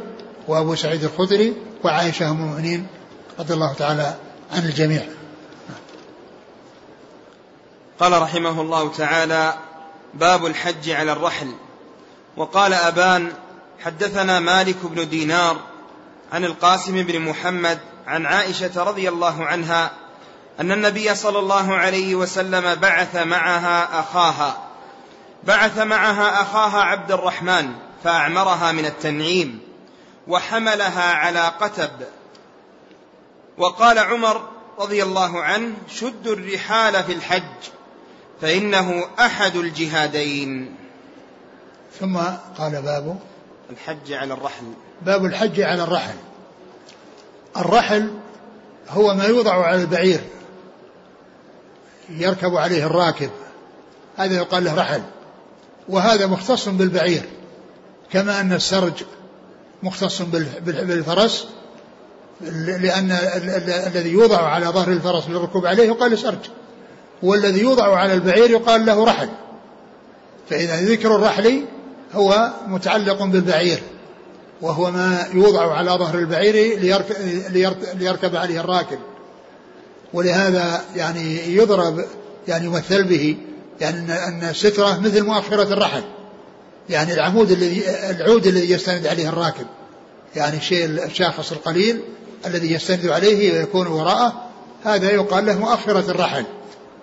وأبو سعيد الخدري وعائشة أم المؤمنين رضي الله تعالى عن الجميع. قال رحمه الله تعالى باب الحج على الرحل. وقال أبان حدثنا مالك بن دينار عن القاسم بن محمد عن عائشة رضي الله عنها أن النبي صلى الله عليه وسلم بعث معها أخاها. بعث معها أخاها عبد الرحمن فأعمرها من التنعيم وحملها على قتب. وقال عمر رضي الله عنه شدوا الرحال في الحج فإنه أحد الجهادين. ثم قال باب الحج على الرحل. باب الحج على الرحل. الرحل هو ما يوضع على البعير. يركب عليه الراكب. هذا يقال له رحل. وهذا مختص بالبعير. كما أن السرج مختص بالفرس. لأن الذي يوضع على ظهر الفرس للركوب عليه يقال سرج. والذي يوضع على البعير يقال له رحل. فإذا ذكر الرحل هو متعلق بالبعير. وهو ما يوضع على ظهر البعير ليركب, ليركب عليه الراكب. ولهذا يعني يضرب يعني يمثل به يعني أن السترة مثل مؤخرة الرحل. يعني العمود الذي العود الذي يستند عليه الراكب. يعني الشيء الشاخص القليل الذي يستند عليه ويكون وراءه هذا يقال له مؤخرة الرحل.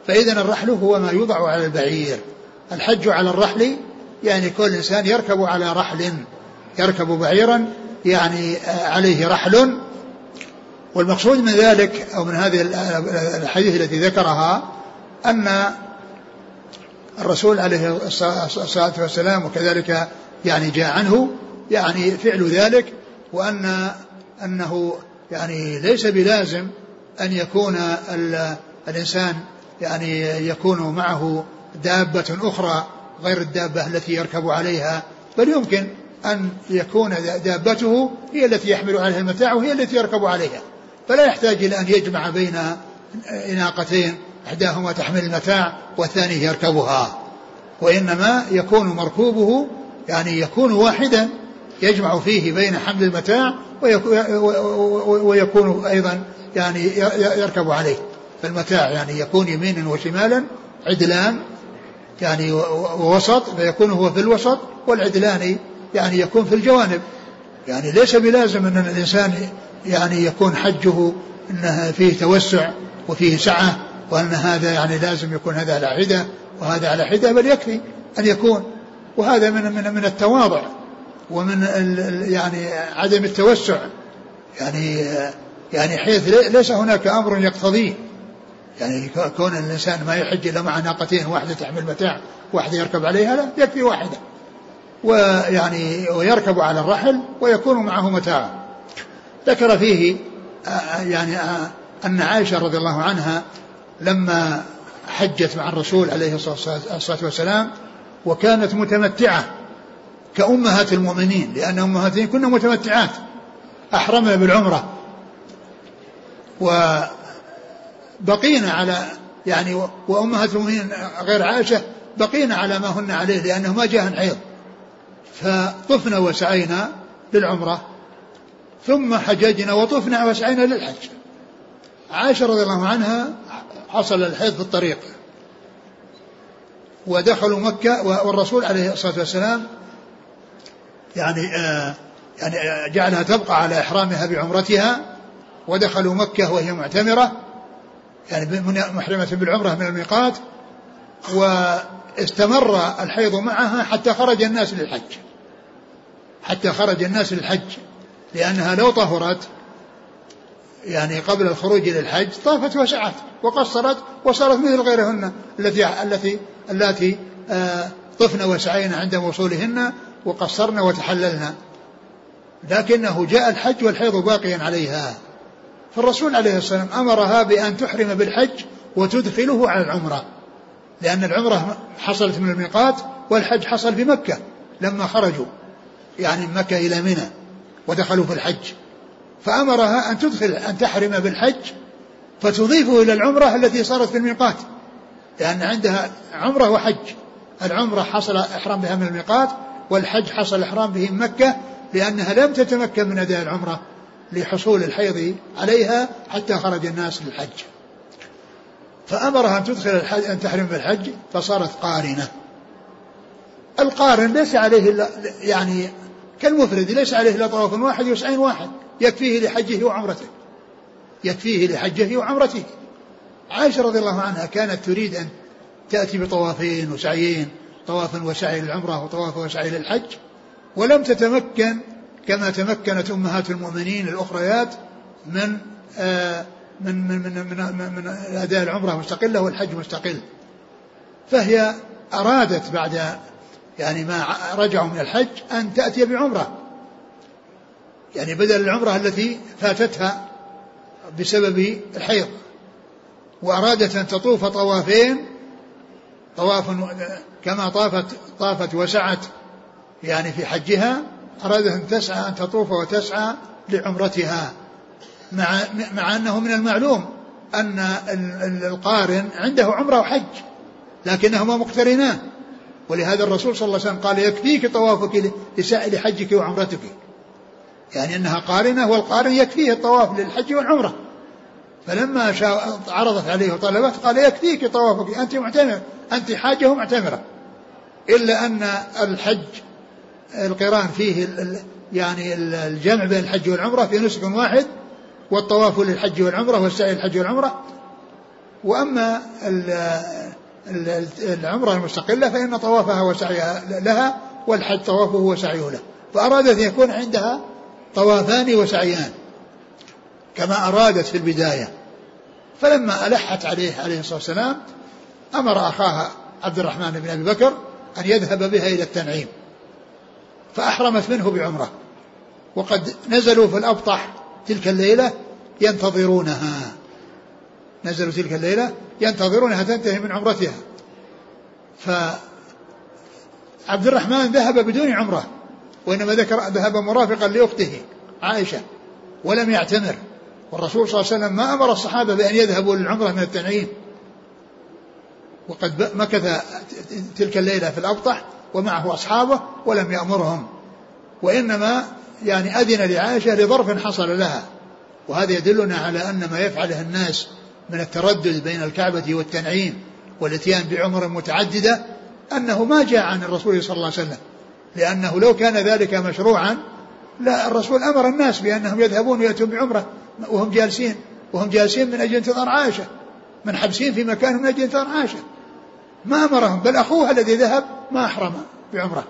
فإذا الرحل هو ما يوضع على البعير. الحج على الرحل يعني كل إنسان يركب على رحل يركب بعيرا يعني عليه رحل والمقصود من ذلك أو من هذه الحديث التي ذكرها أن الرسول عليه الصلاة والسلام وكذلك يعني جاء عنه يعني فعل ذلك وأن أنه يعني ليس بلازم أن يكون الإنسان يعني يكون معه دابة أخرى غير الدابة التي يركب عليها بل يمكن أن يكون دابته هي التي يحمل عليها المتاع وهي التي يركب عليها. فلا يحتاج إلى أن يجمع بين ناقتين إحداهما تحمل المتاع والثاني يركبها. وإنما يكون مركوبه يعني يكون واحدا يجمع فيه بين حمل المتاع ويكون أيضا يعني يركب عليه. فالمتاع يعني يكون يمينا وشمالا عدلان يعني ووسط فيكون هو في الوسط والعدلان يعني يكون في الجوانب. يعني ليس بلازم أن الإنسان يعني يكون حجه أنه فيه توسع وفيه سعة وأن هذا يعني لازم يكون هذا على حدة وهذا على حدة بل يكفي أن يكون. وهذا من من من التواضع ومن يعني عدم التوسع. يعني يعني حيث ليس هناك أمر يقتضيه. يعني كون الإنسان ما يحج إلا مع ناقتين واحدة تحمل متاع واحدة يركب عليها لا يكفي واحدة. ويعني ويركب على الرحل ويكون معه متاع. ذكر فيه يعني أن عائشة رضي الله عنها لما حجت مع الرسول عليه الصلاة والسلام وكانت متمتعة كأمهات المؤمنين لأن أمهات كنا متمتعات أحرمنا بالعمرة. وبقينا على يعني وأمهات المؤمنين غير عائشة بقينا على ما هن عليه لأنه ما جاء حيض فطفنا وسعينا للعمرة ثم حججنا وطفنا وسعينا للحج. عائشة رضي الله عنها حصل الحيض في الطريق. ودخلوا مكة والرسول عليه الصلاة والسلام يعني آه يعني جعلها تبقى على إحرامها بعمرتها. ودخلوا مكة وهي معتمرة يعني محرمة بالعمرة من الميقات. واستمر الحيض معها حتى خرج الناس للحج. حتى خرج الناس للحج. لأنها لو طهرت يعني قبل الخروج للحج طافت وسعت وقصرت وصارت مثل غيرهن التي التي اللاتي آه، طفن وسعين عند وصولهن وقصرن وتحللن. لكنه جاء الحج والحيض باقيا عليها. فالرسول عليه الصلاة والسلام أمرها بأن تحرم بالحج وتدخله على العمرة لأن العمرة حصلت من الميقات والحج حصل في مكة لما خرجوا يعني من مكة إلى منى. ودخلوا في الحج. فأمرها أن تدخل أن تحرم بالحج فتضيفه إلى العمرة التي صارت في الميقات. لأن عندها عمرة وحج. العمرة حصل إحرام بها من الميقات والحج حصل الإحرام به من مكة لأنها لم تتمكن من أداء العمرة لحصول الحيض عليها حتى خرج الناس للحج. فأمرها أن تدخل الحج أن تحرم بالحج فصارت قارنة. القارن ليس عليه يعني كالمفرد ليس عليه إلا طواف واحد وسعي واحد. يكفيه لحجه وعمرته. يكفيه لحجه وعمرته. عائشة رضي الله عنها كانت تريد أن تأتي بطوافين وسعيين طواف وسعي للعمرة وطواف وسعي للحج ولم تتمكن كما تمكنت أمهات المؤمنين الأخريات من آه من من من, من, من, من أداء العمرة مستقلة والحج مستقل. فهي أرادت بعد يعني ما رجعوا من الحج أن تأتي بعمرة. يعني بدل العمرة التي فاتتها بسبب الحيض. وأرادت أن تطوف طوافين طواف كما طافت طافت وسعت يعني في حجها أرادت أن تسعى أن تطوف وتسعى لعمرتها. مع مع أنه من المعلوم أن القارن عنده عمرة وحج لكنهما مقترنان. ولهذا الرسول صلى الله عليه وسلم قال يكفيك طوافك لسائر حجك وعمرتك. يعني أنها قارنة والقارن يكفيه الطواف للحج والعمرة. فلما عرضت عليه وطلبت قال يكفيك طوافك أنت معتمر أنت حاجة معتمرة. إلا أن الحج القران فيه يعني الجمع بين الحج والعمرة في نسك واحد والطواف للحج والعمرة والسعي للحج والعمرة. وأما العمرة المستقلة فإن طوافها وسعيها لها والحج طوافه وسعيه له. فأرادت أن يكون عندها طوافان وسعيان كما أرادت في البداية. فلما ألحت عليه عليه الصلاة والسلام أمر أخاها عبد الرحمن بن أبي بكر أن يذهب بها إلى التنعيم. فأحرمت منه بعمرة. وقد نزلوا في الأبطح تلك الليلة ينتظرونها. نزلوا تلك الليلة ينتظرونها تنتهي من عمرتها. فعبد الرحمن ذهب بدون عمرة وإنما ذكر ذهب مرافقا لأخته عائشة ولم يعتمر. والرسول صلى الله عليه وسلم ما أمر الصحابة بأن يذهبوا للعمرة من التنعيم. وقد مكث تلك الليلة في الأبطح ومعه أصحابه ولم يأمرهم. وإنما يعني أذن لعائشة لظرف حصل لها. وهذا يدلنا على أن ما يفعله الناس من التردد بين الكعبة والتنعيم والإتيان بعمر متعددة أنه ما جاء عن الرسول صلى الله عليه وسلم لأنه لو كان ذلك مشروعا لا الرسول أمر الناس بأنهم يذهبون ويأتون بعمرة وهم جالسين وهم جالسين من أجل انتظار عائشة من حبسين في مكان من أجل انتظار عائشة. ما أمرهم بل أخوها الذي ذهب ما أحرم بعمرة.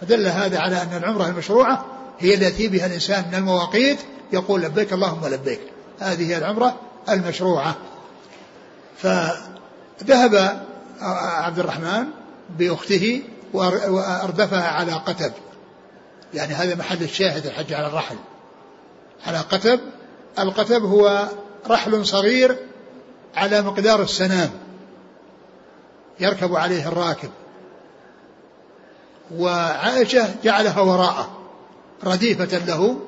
فدل هذا على أن العمرة المشروعة هي التي بها الإنسان من المواقيت يقول لبيك اللهم لبيك. هذه هي العمرة المشروعة. فذهب عبد الرحمن بأخته وأردفها على قتب. يعني هذا محل الشاهد الحج على الرحل. على قتب. القتب هو رحل صغير على مقدار السنام. يركب عليه الراكب. وعائشة جعلها وراءه. رديفة له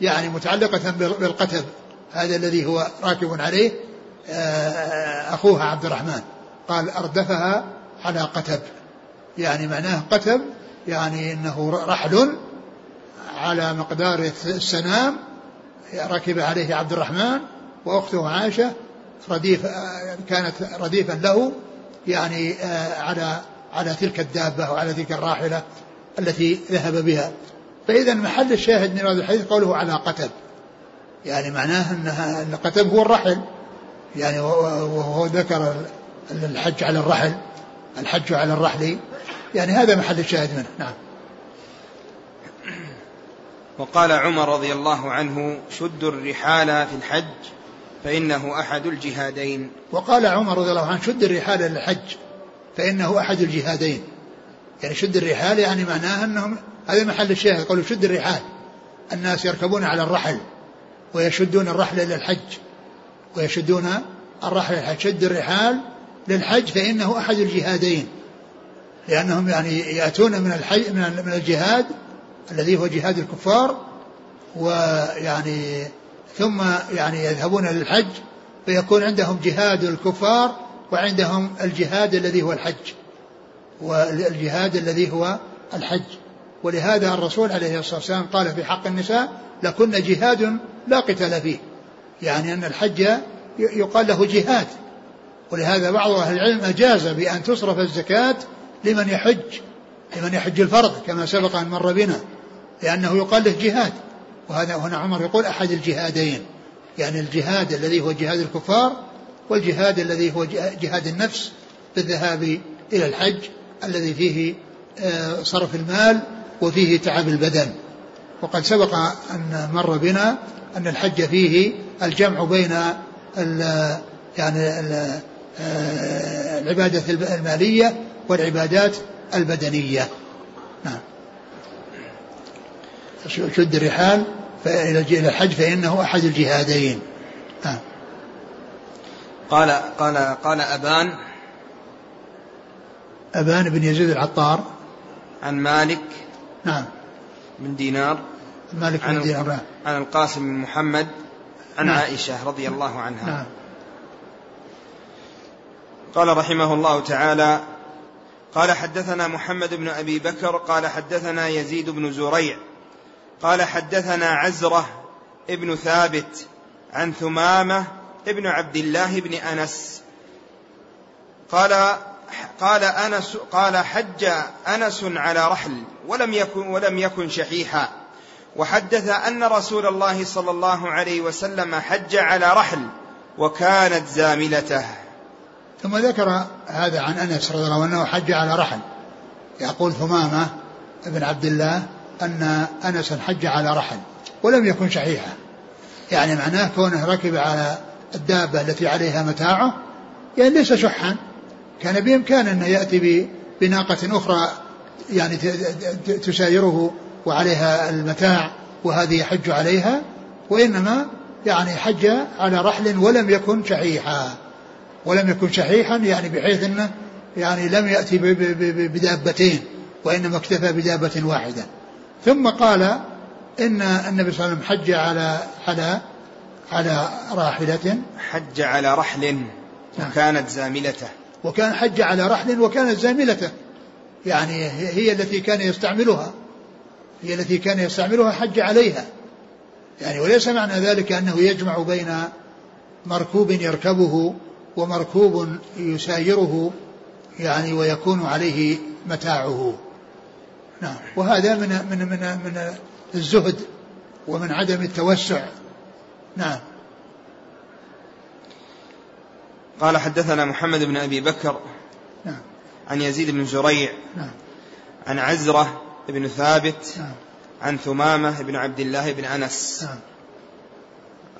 يعني متعلقة بالقتب. هذا الذي هو راكب عليه آه، أخوها عبد الرحمن. قال أردفها على قتب. يعني معناه قتب يعني أنه رحل على مقدار السنام ركب عليه عبد الرحمن وأخته عائشة رديف كانت رديفا له يعني آه، على على تلك الدابة وعلى تلك الراحلة التي ذهب بها. فإذا محل الشاهد من هذا الحديث قوله على قتب. يعني معناه أنها القتب هو الرحل. يعني وهو ذكر الحج على الرحل الحج على الرحل. يعني هذا محل الشاهد منه. نعم. وقال عمر رضي الله عنه شدوا الرحال في الحج فإنه أحد الجهادين. وقال عمر رضي الله عنه شد الرحال للحج فإنه أحد الجهادين. يعني شد الرحال يعني معناها أنهم هذا محل الشاهد قالوا شد الرحال. الناس يركبون على الرحل. ويشدون الرحل إلى الحج. ويشدون الرحل للحج شد الرحال للحج فإنه أحد الجهادين. لأنهم يعني يأتون من الحج من الجهاد الذي هو جهاد الكفار ويعني ثم يعني يذهبون للحج فيكون عندهم جهاد الكفار وعندهم الجهاد الذي هو الحج. والجهاد الذي هو الحج. ولهذا الرسول عليه الصلاة والسلام قال في حق النساء لكن جهاد لا قتال فيه. يعني أن الحج يقال له جهاد. ولهذا بعض أهل العلم أجاز بأن تصرف الزكاة لمن يحج لمن يحج الفرض كما سبق أن مر بنا لأنه يقال له جهاد. وهذا هنا عمر يقول أحد الجهادين. يعني الجهاد الذي هو جهاد الكفار والجهاد الذي هو جهاد النفس بالذهاب إلى الحج الذي فيه آه، صرف المال وفيه تعب البدن. وقد سبق أن مر بنا أن الحج فيه الجمع بين ال يعني ال آه، العبادة المالية والعبادات البدنية. نعم. شد الرحال إلى الحج فإنه أحد الجهادين. نعم. قال قال قال أبان. أبان بن يزيد العطار. عن مالك. نعم. من دينار. مالك بن دينار نعم. عن القاسم بن محمد عن نعم. عائشة رضي الله عنها نعم. قال رحمه الله تعالى قال حدثنا محمد بن أبي بكر قال حدثنا يزيد بن زريع قال حدثنا عزرة ابن ثابت عن ثمامة ابن عبد الله بن أنس قال قال أنس قال حج أنس على رحل ولم يكن ولم يكن شحيحا وحدث أن رسول الله صلى الله عليه وسلم حج على رحل وكانت زاملته. ثم ذكر هذا عن أنس رضي الله عنه حج على رحل. يقول ثمامة ابن عبد الله أن أنس حج على رحل ولم يكن شحيحا. يعني معناه كونه ركب على الدابة التي عليها متاعه يعني ليس شحا. كان بإمكانه أنه يأتي بناقة أخرى يعني تسايره وعليها المتاع وهذه يحج عليها وإنما يعني حج على رحل ولم يكن شحيحا. ولم يكن شحيحا يعني بحيث أنه يعني لم يأتي بدابتين وإنما اكتفى بدابة واحدة. ثم قال إن النبي صلى الله عليه وسلم حج على على على راحلة. حج على رحل نعم. وكانت زاملته. وكان حج على رحل وكانت زاملته. يعني هي التي كان يستعملها. هي التي كان يستعملها حج عليها. يعني وليس معنى ذلك أنه يجمع بين مركوب يركبه ومركوب يسايره يعني ويكون عليه متاعه. نعم. وهذا من من من من الزهد ومن عدم التوسع. نعم. قال حدثنا محمد بن أبي بكر نعم. عن يزيد بن زريع نعم. عن عزرة بن ثابت نعم. عن ثمامة بن عبد الله بن أنس. نعم.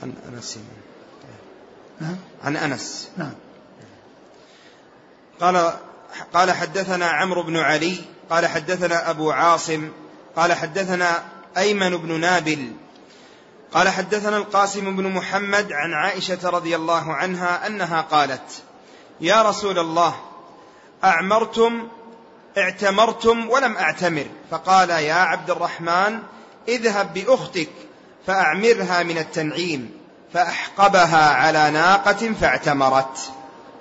عن أنس. نعم. عن أنس. نعم. قال قال حدثنا عمرو بن علي قال حدثنا أبو عاصم قال حدثنا أيمن بن نابل قال حدثنا القاسم بن محمد عن عائشة رضي الله عنها أنها قالت يا رسول الله أعمرتم اعتمرتم ولم أعتمر. فقال يا عبد الرحمن اذهب بأختك فأعمرها من التنعيم فأحقبها على ناقة فاعتمرت.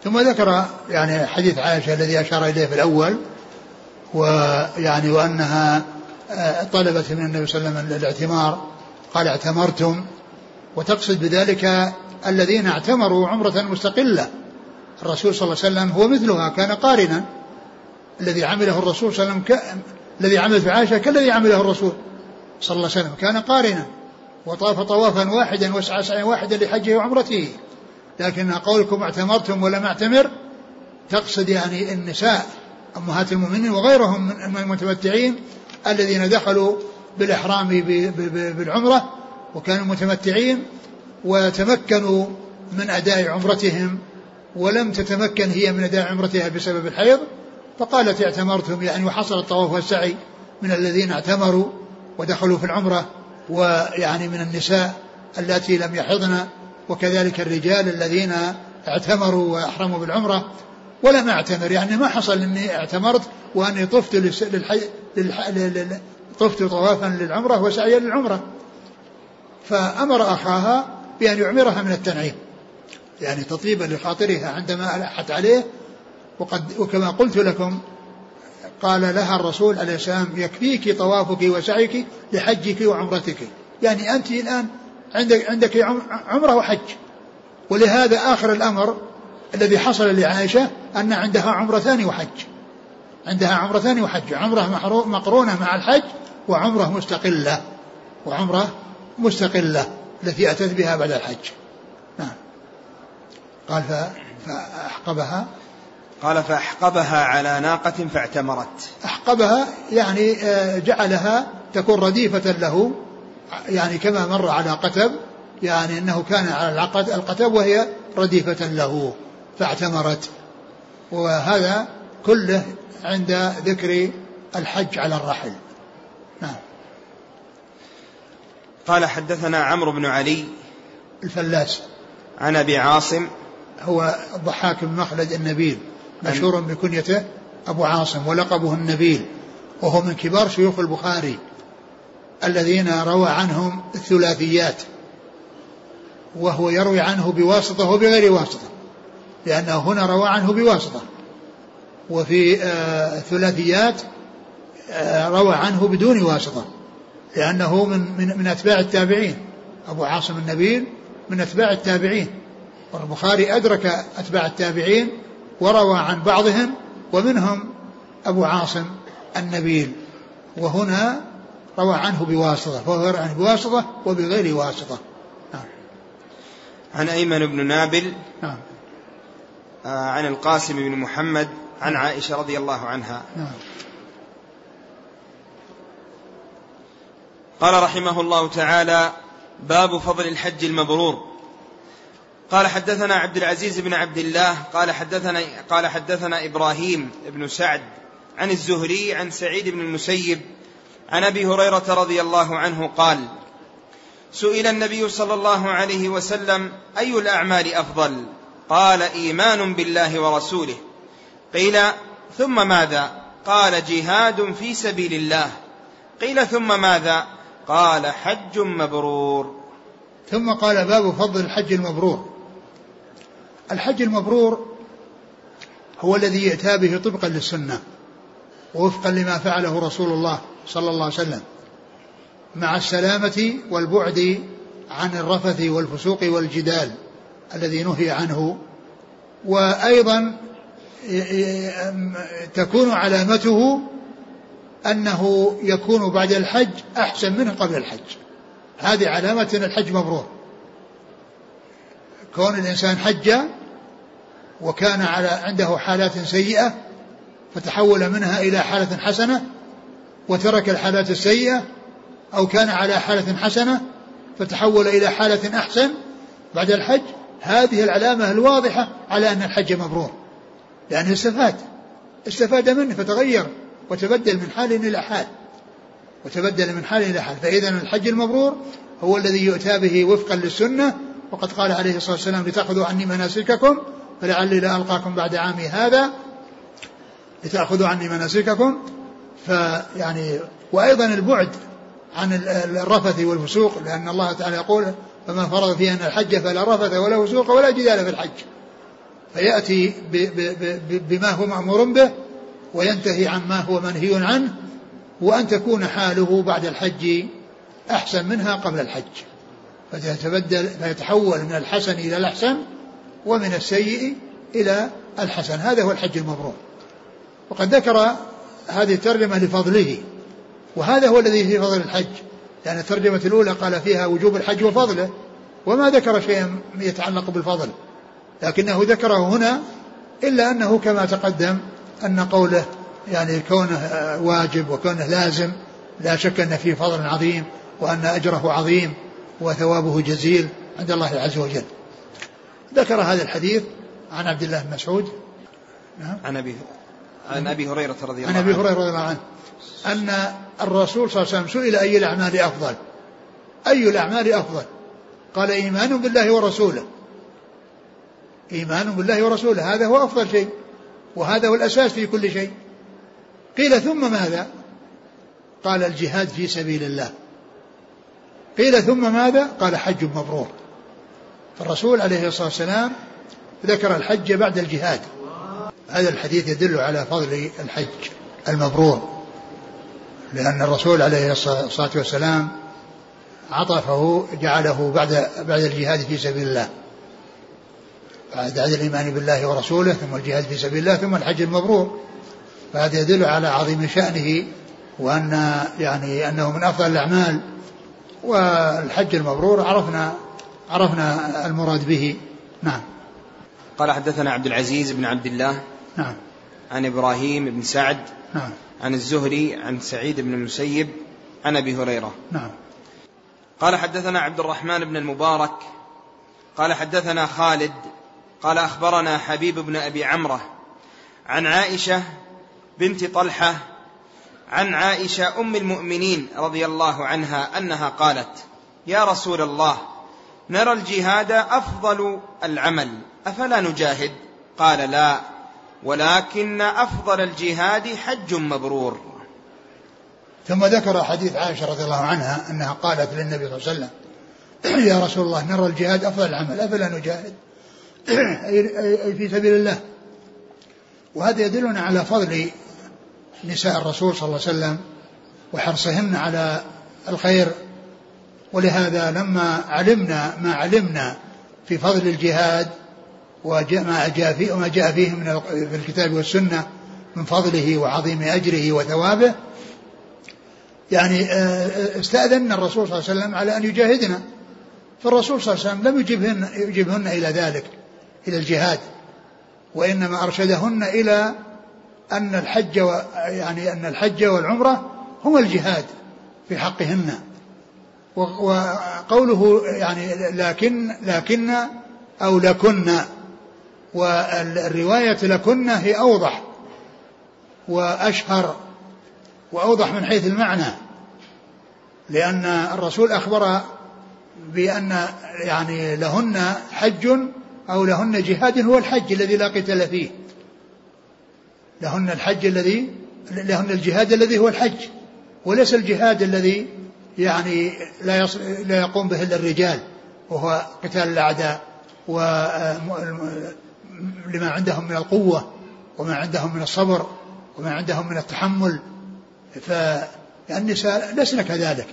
ثم ذكر يعني حديث عائشة الذي أشار إليه في الأول ويعني وأنها آه، طلبت من النبي صلى الله عليه وسلم الاعتمار قال اعتمرتم وتقصد بذلك الذين اعتمروا عمرة مستقلة. الرسول صلى الله عليه وسلم هو مثلها كان قارنا. الذي عمله الرسول صلى الله عليه وسلم. الذي عمل في عائشة كالذي عمله الرسول صلى الله عليه وسلم كان قارنا وطاف طوافا واحدا وسعى سعيا واحدا لحجه وعمرته لكن قولكم اعتمرتم ولم اعتمر تقصد يعني النساء أمهات المؤمنين وغيرهم من المتمتعين الذين دخلوا بالإحرام بالعمرة وكانوا متمتعين وتمكنوا من أداء عمرتهم ولم تتمكن هي من أداء عمرتها بسبب الحيض فقالت اعتمرتم يعني وحصل الطواف والسعي من الذين اعتمروا ودخلوا في العمرة ويعني من النساء اللاتي لم يحضن وكذلك الرجال الذين اعتمروا وأحرموا بالعمرة ولم أعتمر. يعني ما حصل إني اعتمرت وأني طفت للحي... للح... طفت طوافا للعمرة وسعيا للعمرة. فأمر أخاها بأن يعمرها من التنعيم يعني تطيبا لخاطرها عندما ألحت عليه وقد وكما قلت لكم قال لها الرسول عليه السلام يكفيك طوافك وسعيك لحجك وعمرتك. يعني أنت الآن عندك عندك عمرة وحج. ولهذا آخر الأمر الذي حصل لعائشة أن عندها عمرتان وحج. عندها عمرتان وحج. عمرة مقرونة مع الحج وعمرة مستقلة. وعمرة مستقلة التي أتت بها بعد الحج. نعم. قال فأحقبها قال فأحقبها على ناقة فاعتمرت. أحقبها يعني آه، جعلها تكون رديفة له يعني كما مر على قتب يعني أنه كان على القتب وهي رديفة له فاعتمرت. وهذا كله عند ذكر الحج على الرحل. نعم. قال حدثنا عمرو بن علي الفلاس. عن أبي عاصم هو الضحاك بن مخلد النبيل. مشهور بكنيته أبو عاصم ولقبه النبيل وهو من كبار شيوخ البخاري الذين روى عنهم الثلاثيات وهو يروي عنه بواسطة وبغير واسطة لأنه هنا روى عنه بواسطة. وفي آه، الثلاثيات آه، روى عنه بدون واسطة لأنه من, من, من أتباع التابعين. أبو عاصم النبيل من أتباع التابعين والبخاري أدرك أتباع التابعين وروى عن بعضهم ومنهم أبو عاصم النبيل وهنا روى عنه بواسطة فهو يروي عنه بواسطة وبغير واسطة نعم. عن أيمن بن نابل نعم. آه عن القاسم بن محمد عن نعم. عائشة رضي الله عنها نعم. قال رحمه الله تعالى باب فضل الحج المبرور قال حدثنا عبد العزيز بن عبد الله قال حدثنا قال حدثنا إبراهيم بن سعد عن الزهري عن سعيد بن المسيب عن أبي هريرة رضي الله عنه قال سئل النبي صلى الله عليه وسلم أي الأعمال أفضل؟ قال إيمان بالله ورسوله. قيل ثم ماذا؟ قال جهاد في سبيل الله. قيل ثم ماذا؟ قال حج مبرور. ثم قال باب فضل الحج المبرور. الحج المبرور هو الذي يأتى به طبقا للسنة ووفقا لما فعله رسول الله صلى الله عليه وسلم مع السلامة والبعد عن الرفث والفسوق والجدال الذي نهي عنه وأيضا تكون علامته أنه يكون بعد الحج أحسن منه قبل الحج. هذه علامة أن الحج مبرور. كون الإنسان حج وكان على عنده حالات سيئة فتحول منها إلى حالة حسنة وترك الحالات السيئة أو كان على حالة حسنة فتحول إلى حالة أحسن بعد الحج هذه العلامة الواضحة على أن الحج مبرور لأنه استفاد استفاد منه فتغير وتبدل من حال إلى حال وتبدل من حال إلى حال فإذا الحج المبرور هو الذي يؤتى به وفقا للسنة وقد قال عليه الصلاة والسلام لتأخذوا عني مناسككم فلعلي لا ألقاكم بعد عامي هذا. لتأخذوا عني مناسككم فيعني وأيضا البعد عن الرفث والفسوق لأن الله تعالى يقول فما فرض فيه أن الحج فلا رفث ولا فسوق ولا جدال في الحج. فيأتي بما هو مأمور به وينتهي عما هو منهي عنه وأن تكون حاله بعد الحج أحسن منها قبل الحج. فتتبدل فيتحول من الحسن إلى الأحسن ومن السيء إلى الحسن. هذا هو الحج المبرور. وقد ذكر هذه الترجمة لفضله. وهذا هو الذي في فضل الحج. لأن الترجمة الأولى قال فيها وجوب الحج وفضله. وما ذكر شيئا يتعلق بالفضل. لكنه ذكره هنا إلا أنه كما تقدم أن قوله يعني كونه واجب وكونه لازم لا شك أن فيه فضل عظيم وأن أجره عظيم. وثوابه جزيل عند الله عز وجل. ذكر هذا الحديث عن عبد الله بن مسعود. نعم. عن أبي عن أبي هريرة رضي الله عنه عن أبي هريرة رضي الله عنه. أن الرسول صلى الله عليه وسلم سئل أي الأعمال أفضل؟ أي الأعمال أفضل؟ قال إيمان بالله ورسوله. إيمان بالله ورسوله. هذا هو أفضل شيء. وهذا هو الأساس في كل شيء. قيل ثم ماذا؟ قال الجهاد في سبيل الله. قيل ثم ماذا؟ قال حج مبرور. فالرسول عليه الصلاة والسلام ذكر الحج بعد الجهاد. هذا الحديث يدل على فضل الحج المبرور. لأن الرسول عليه الصلاة والسلام عطفه جعله بعد بعد الجهاد في سبيل الله. بعد الإيمان بالله ورسوله ثم الجهاد في سبيل الله ثم الحج المبرور. فهذا يدل على عظيم شأنه وأن يعني أنه من أفضل الأعمال والحج المبرور عرفنا عرفنا المراد به. نعم. قال حدثنا عبد العزيز بن عبد الله. نعم. عن إبراهيم بن سعد. نعم. عن الزهري عن سعيد بن المسيب عن أبي هريرة. نعم. قال حدثنا عبد الرحمن بن المبارك. قال حدثنا خالد. قال أخبرنا حبيب بن أبي عمرة. عن عائشة بنت طلحة عن عائشة أم المؤمنين رضي الله عنها أنها قالت يا رسول الله نرى الجهاد أفضل العمل أفلا نجاهد؟ قال لا ولكن أفضل الجهاد حج مبرور. ثم ذكر حديث عائشة رضي الله عنها أنها قالت للنبي صلى الله عليه وسلم يا رسول الله نرى الجهاد أفضل العمل أفلا نجاهد؟ أي في سبيل الله. وهذا يدلنا على فضل نساء الرسول صلى الله عليه وسلم وحرصهن على الخير. ولهذا لما علمنا ما علمنا في فضل الجهاد وما جاء فيه وما جاء فيه من في الكتاب والسنة من فضله وعظيم أجره وثوابه يعني آه، آه، استأذن الرسول صلى الله عليه وسلم على أن يجاهدنا. فالرسول صلى الله عليه وسلم لم يجبهن, يجبهن إلى ذلك إلى الجهاد وإنما أرشدهن إلى أن الحج و يعني أن الحج والعمرة هما الجهاد في حقهن. وقوله يعني لكن لكن أو لكن. والرواية لكن هي أوضح وأشهر وأوضح من حيث المعنى. لأن الرسول أخبر بأن يعني لهن حج أو لهن جهاد هو الحج الذي لا قتال فيه. لهن الحج الذي لهن الجهاد الذي هو الحج. وليس الجهاد الذي يعني لا يصل لا يقوم به إلا الرجال وهو قتال الأعداء و لما عندهم من القوة وما عندهم من الصبر وما عندهم من التحمل. فالنساء لسن كذلك.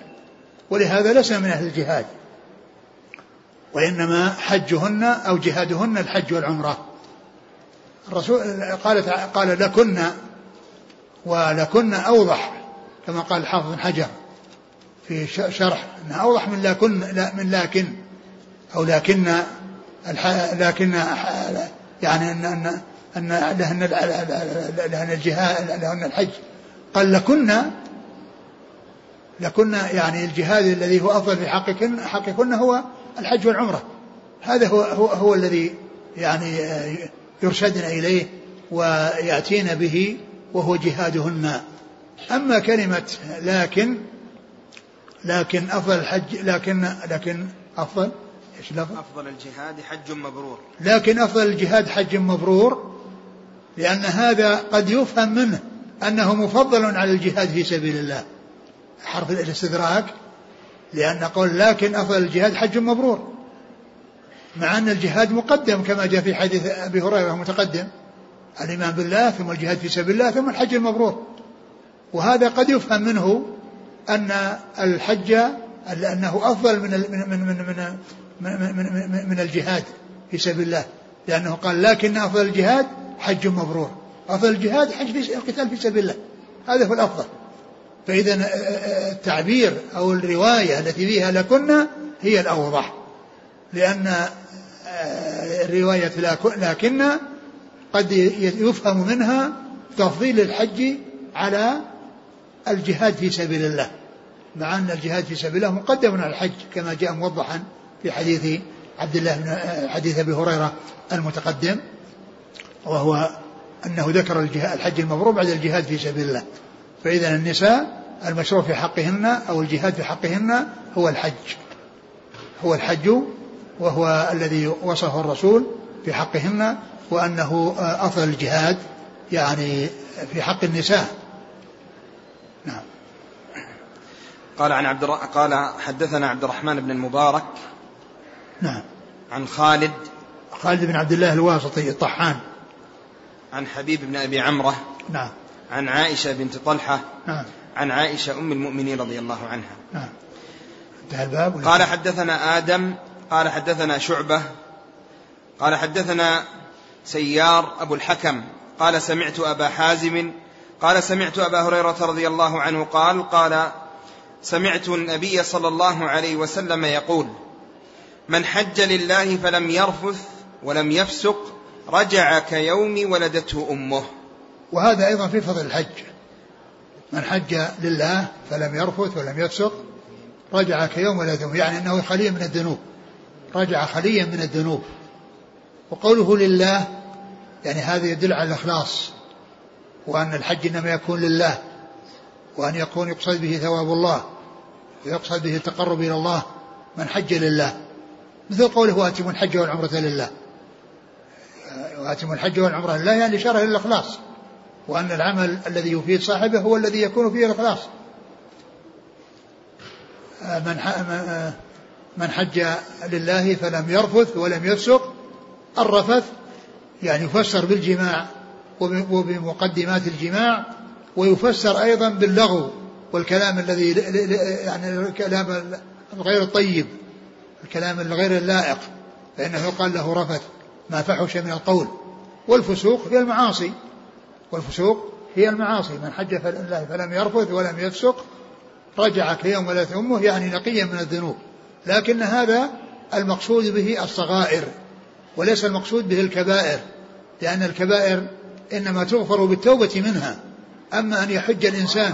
ولهذا لسن من أهل الجهاد. وإنما حجهن أو جهادهن الحج والعمرة. الرسول قالت قال لكن ولكن أوضح كما قال الحافظ بن حجر في شرح إنها أوضح من لكن من لكن أو لكن لكن يعني ان ان إن لهن لهن الجهاد لهن الحج. قال لكن لكن يعني الجهاد الذي هو أفضل في حقكن حقكن هو الحج والعمرة. هذا هو هو, هو الذي يعني يرشدن إليه وياتين به وهو جهادهن. أما كلمة لكن لكن أفضل الحج لكن لكن أفضل إيش لفظ؟ أفضل الجهاد حج مبرور. لكن أفضل الجهاد حج مبرور لأن هذا قد يفهم منه أنه مفضل على الجهاد في سبيل الله. حرف الاستدراك لأن قول لكن أفضل الجهاد حج مبرور. مع أن الجهاد مقدم كما جاء في حديث أبي هريرة متقدم. الإيمان بالله ثم الجهاد في سبيل الله ثم الحج المبرور. وهذا قد يفهم منه أن الحج أنه أفضل من من من من من, من, من, من الجهاد في سبيل الله. لأنه قال لكن أفضل الجهاد حج مبرور. أفضل الجهاد حج في القتال في سبيل الله. هذا هو الأفضل. فإذا التعبير أو الرواية التي فيها لكن هي الأوضح. لأن الرواية لكن قد يفهم منها تفضيل الحج على الجهاد في سبيل الله. مع أن الجهاد في سبيل الله مقدم على الحج كما جاء موضحا في حديث عبد الله بن حديث أبي هريرة المتقدم وهو أنه ذكر الحج المبرور بعد الجهاد في سبيل الله. فإذا النساء المشروع في حقهن أو الجهاد في حقهن هو الحج. هو الحج وهو الذي وصفه الرسول في حقهن وأنه أفضل الجهاد يعني في حق النساء. نعم. قال عن عبد قال حدثنا عبد الرحمن بن المبارك نعم. عن خالد خالد بن عبد الله الواسطي الطحان. عن حبيب بن أبي عمرة نعم. عن عائشة بنت طلحة نعم. عن عائشة أم المؤمنين رضي الله عنها. نعم. انتهى الباب. قال حدثنا آدم قال حدثنا شعبة قال حدثنا سيار أبو الحكم قال سمعت أبا حازم قال سمعت أبا هريرة رضي الله عنه قال قال سمعت النبي صلى الله عليه وسلم يقول من حج لله فلم يرفث ولم يفسق رجع كيوم ولدته أمه. وهذا أيضا في فضل الحج. من حج لله فلم يرفث ولم يفسق رجع كيوم ولدته يعني أنه خلي من الذنوب. رجع خليا من الذنوب. وقوله لله يعني هذا يدل على الإخلاص وأن الحج إنما يكون لله وأن يكون يقصد به ثواب الله ويقصد به التقرب إلى الله من حج لله. مثل قوله وآتم الحج والعمرة لله. وآتم الحج والعمرة لله يعني إشارة إلى الإخلاص وأن العمل الذي يفيد صاحبه هو الذي يكون فيه الإخلاص. من من حج لله فلم يرفث ولم يفسق الرفث يعني يفسر بالجماع وبمقدمات الجماع ويفسر أيضا باللغو والكلام الذي يعني الكلام غير الطيب الكلام الغير اللائق فإنه يقال له رفث ما فحش من القول. والفسوق هي المعاصي والفسوق هي المعاصي من حج فلم يرفث ولم يفسق رجع كيوم ولدت أمه يعني نقيا من الذنوب. لكن هذا المقصود به الصغائر وليس المقصود به الكبائر لأن الكبائر إنما تغفر بالتوبة منها أما أن يحج الإنسان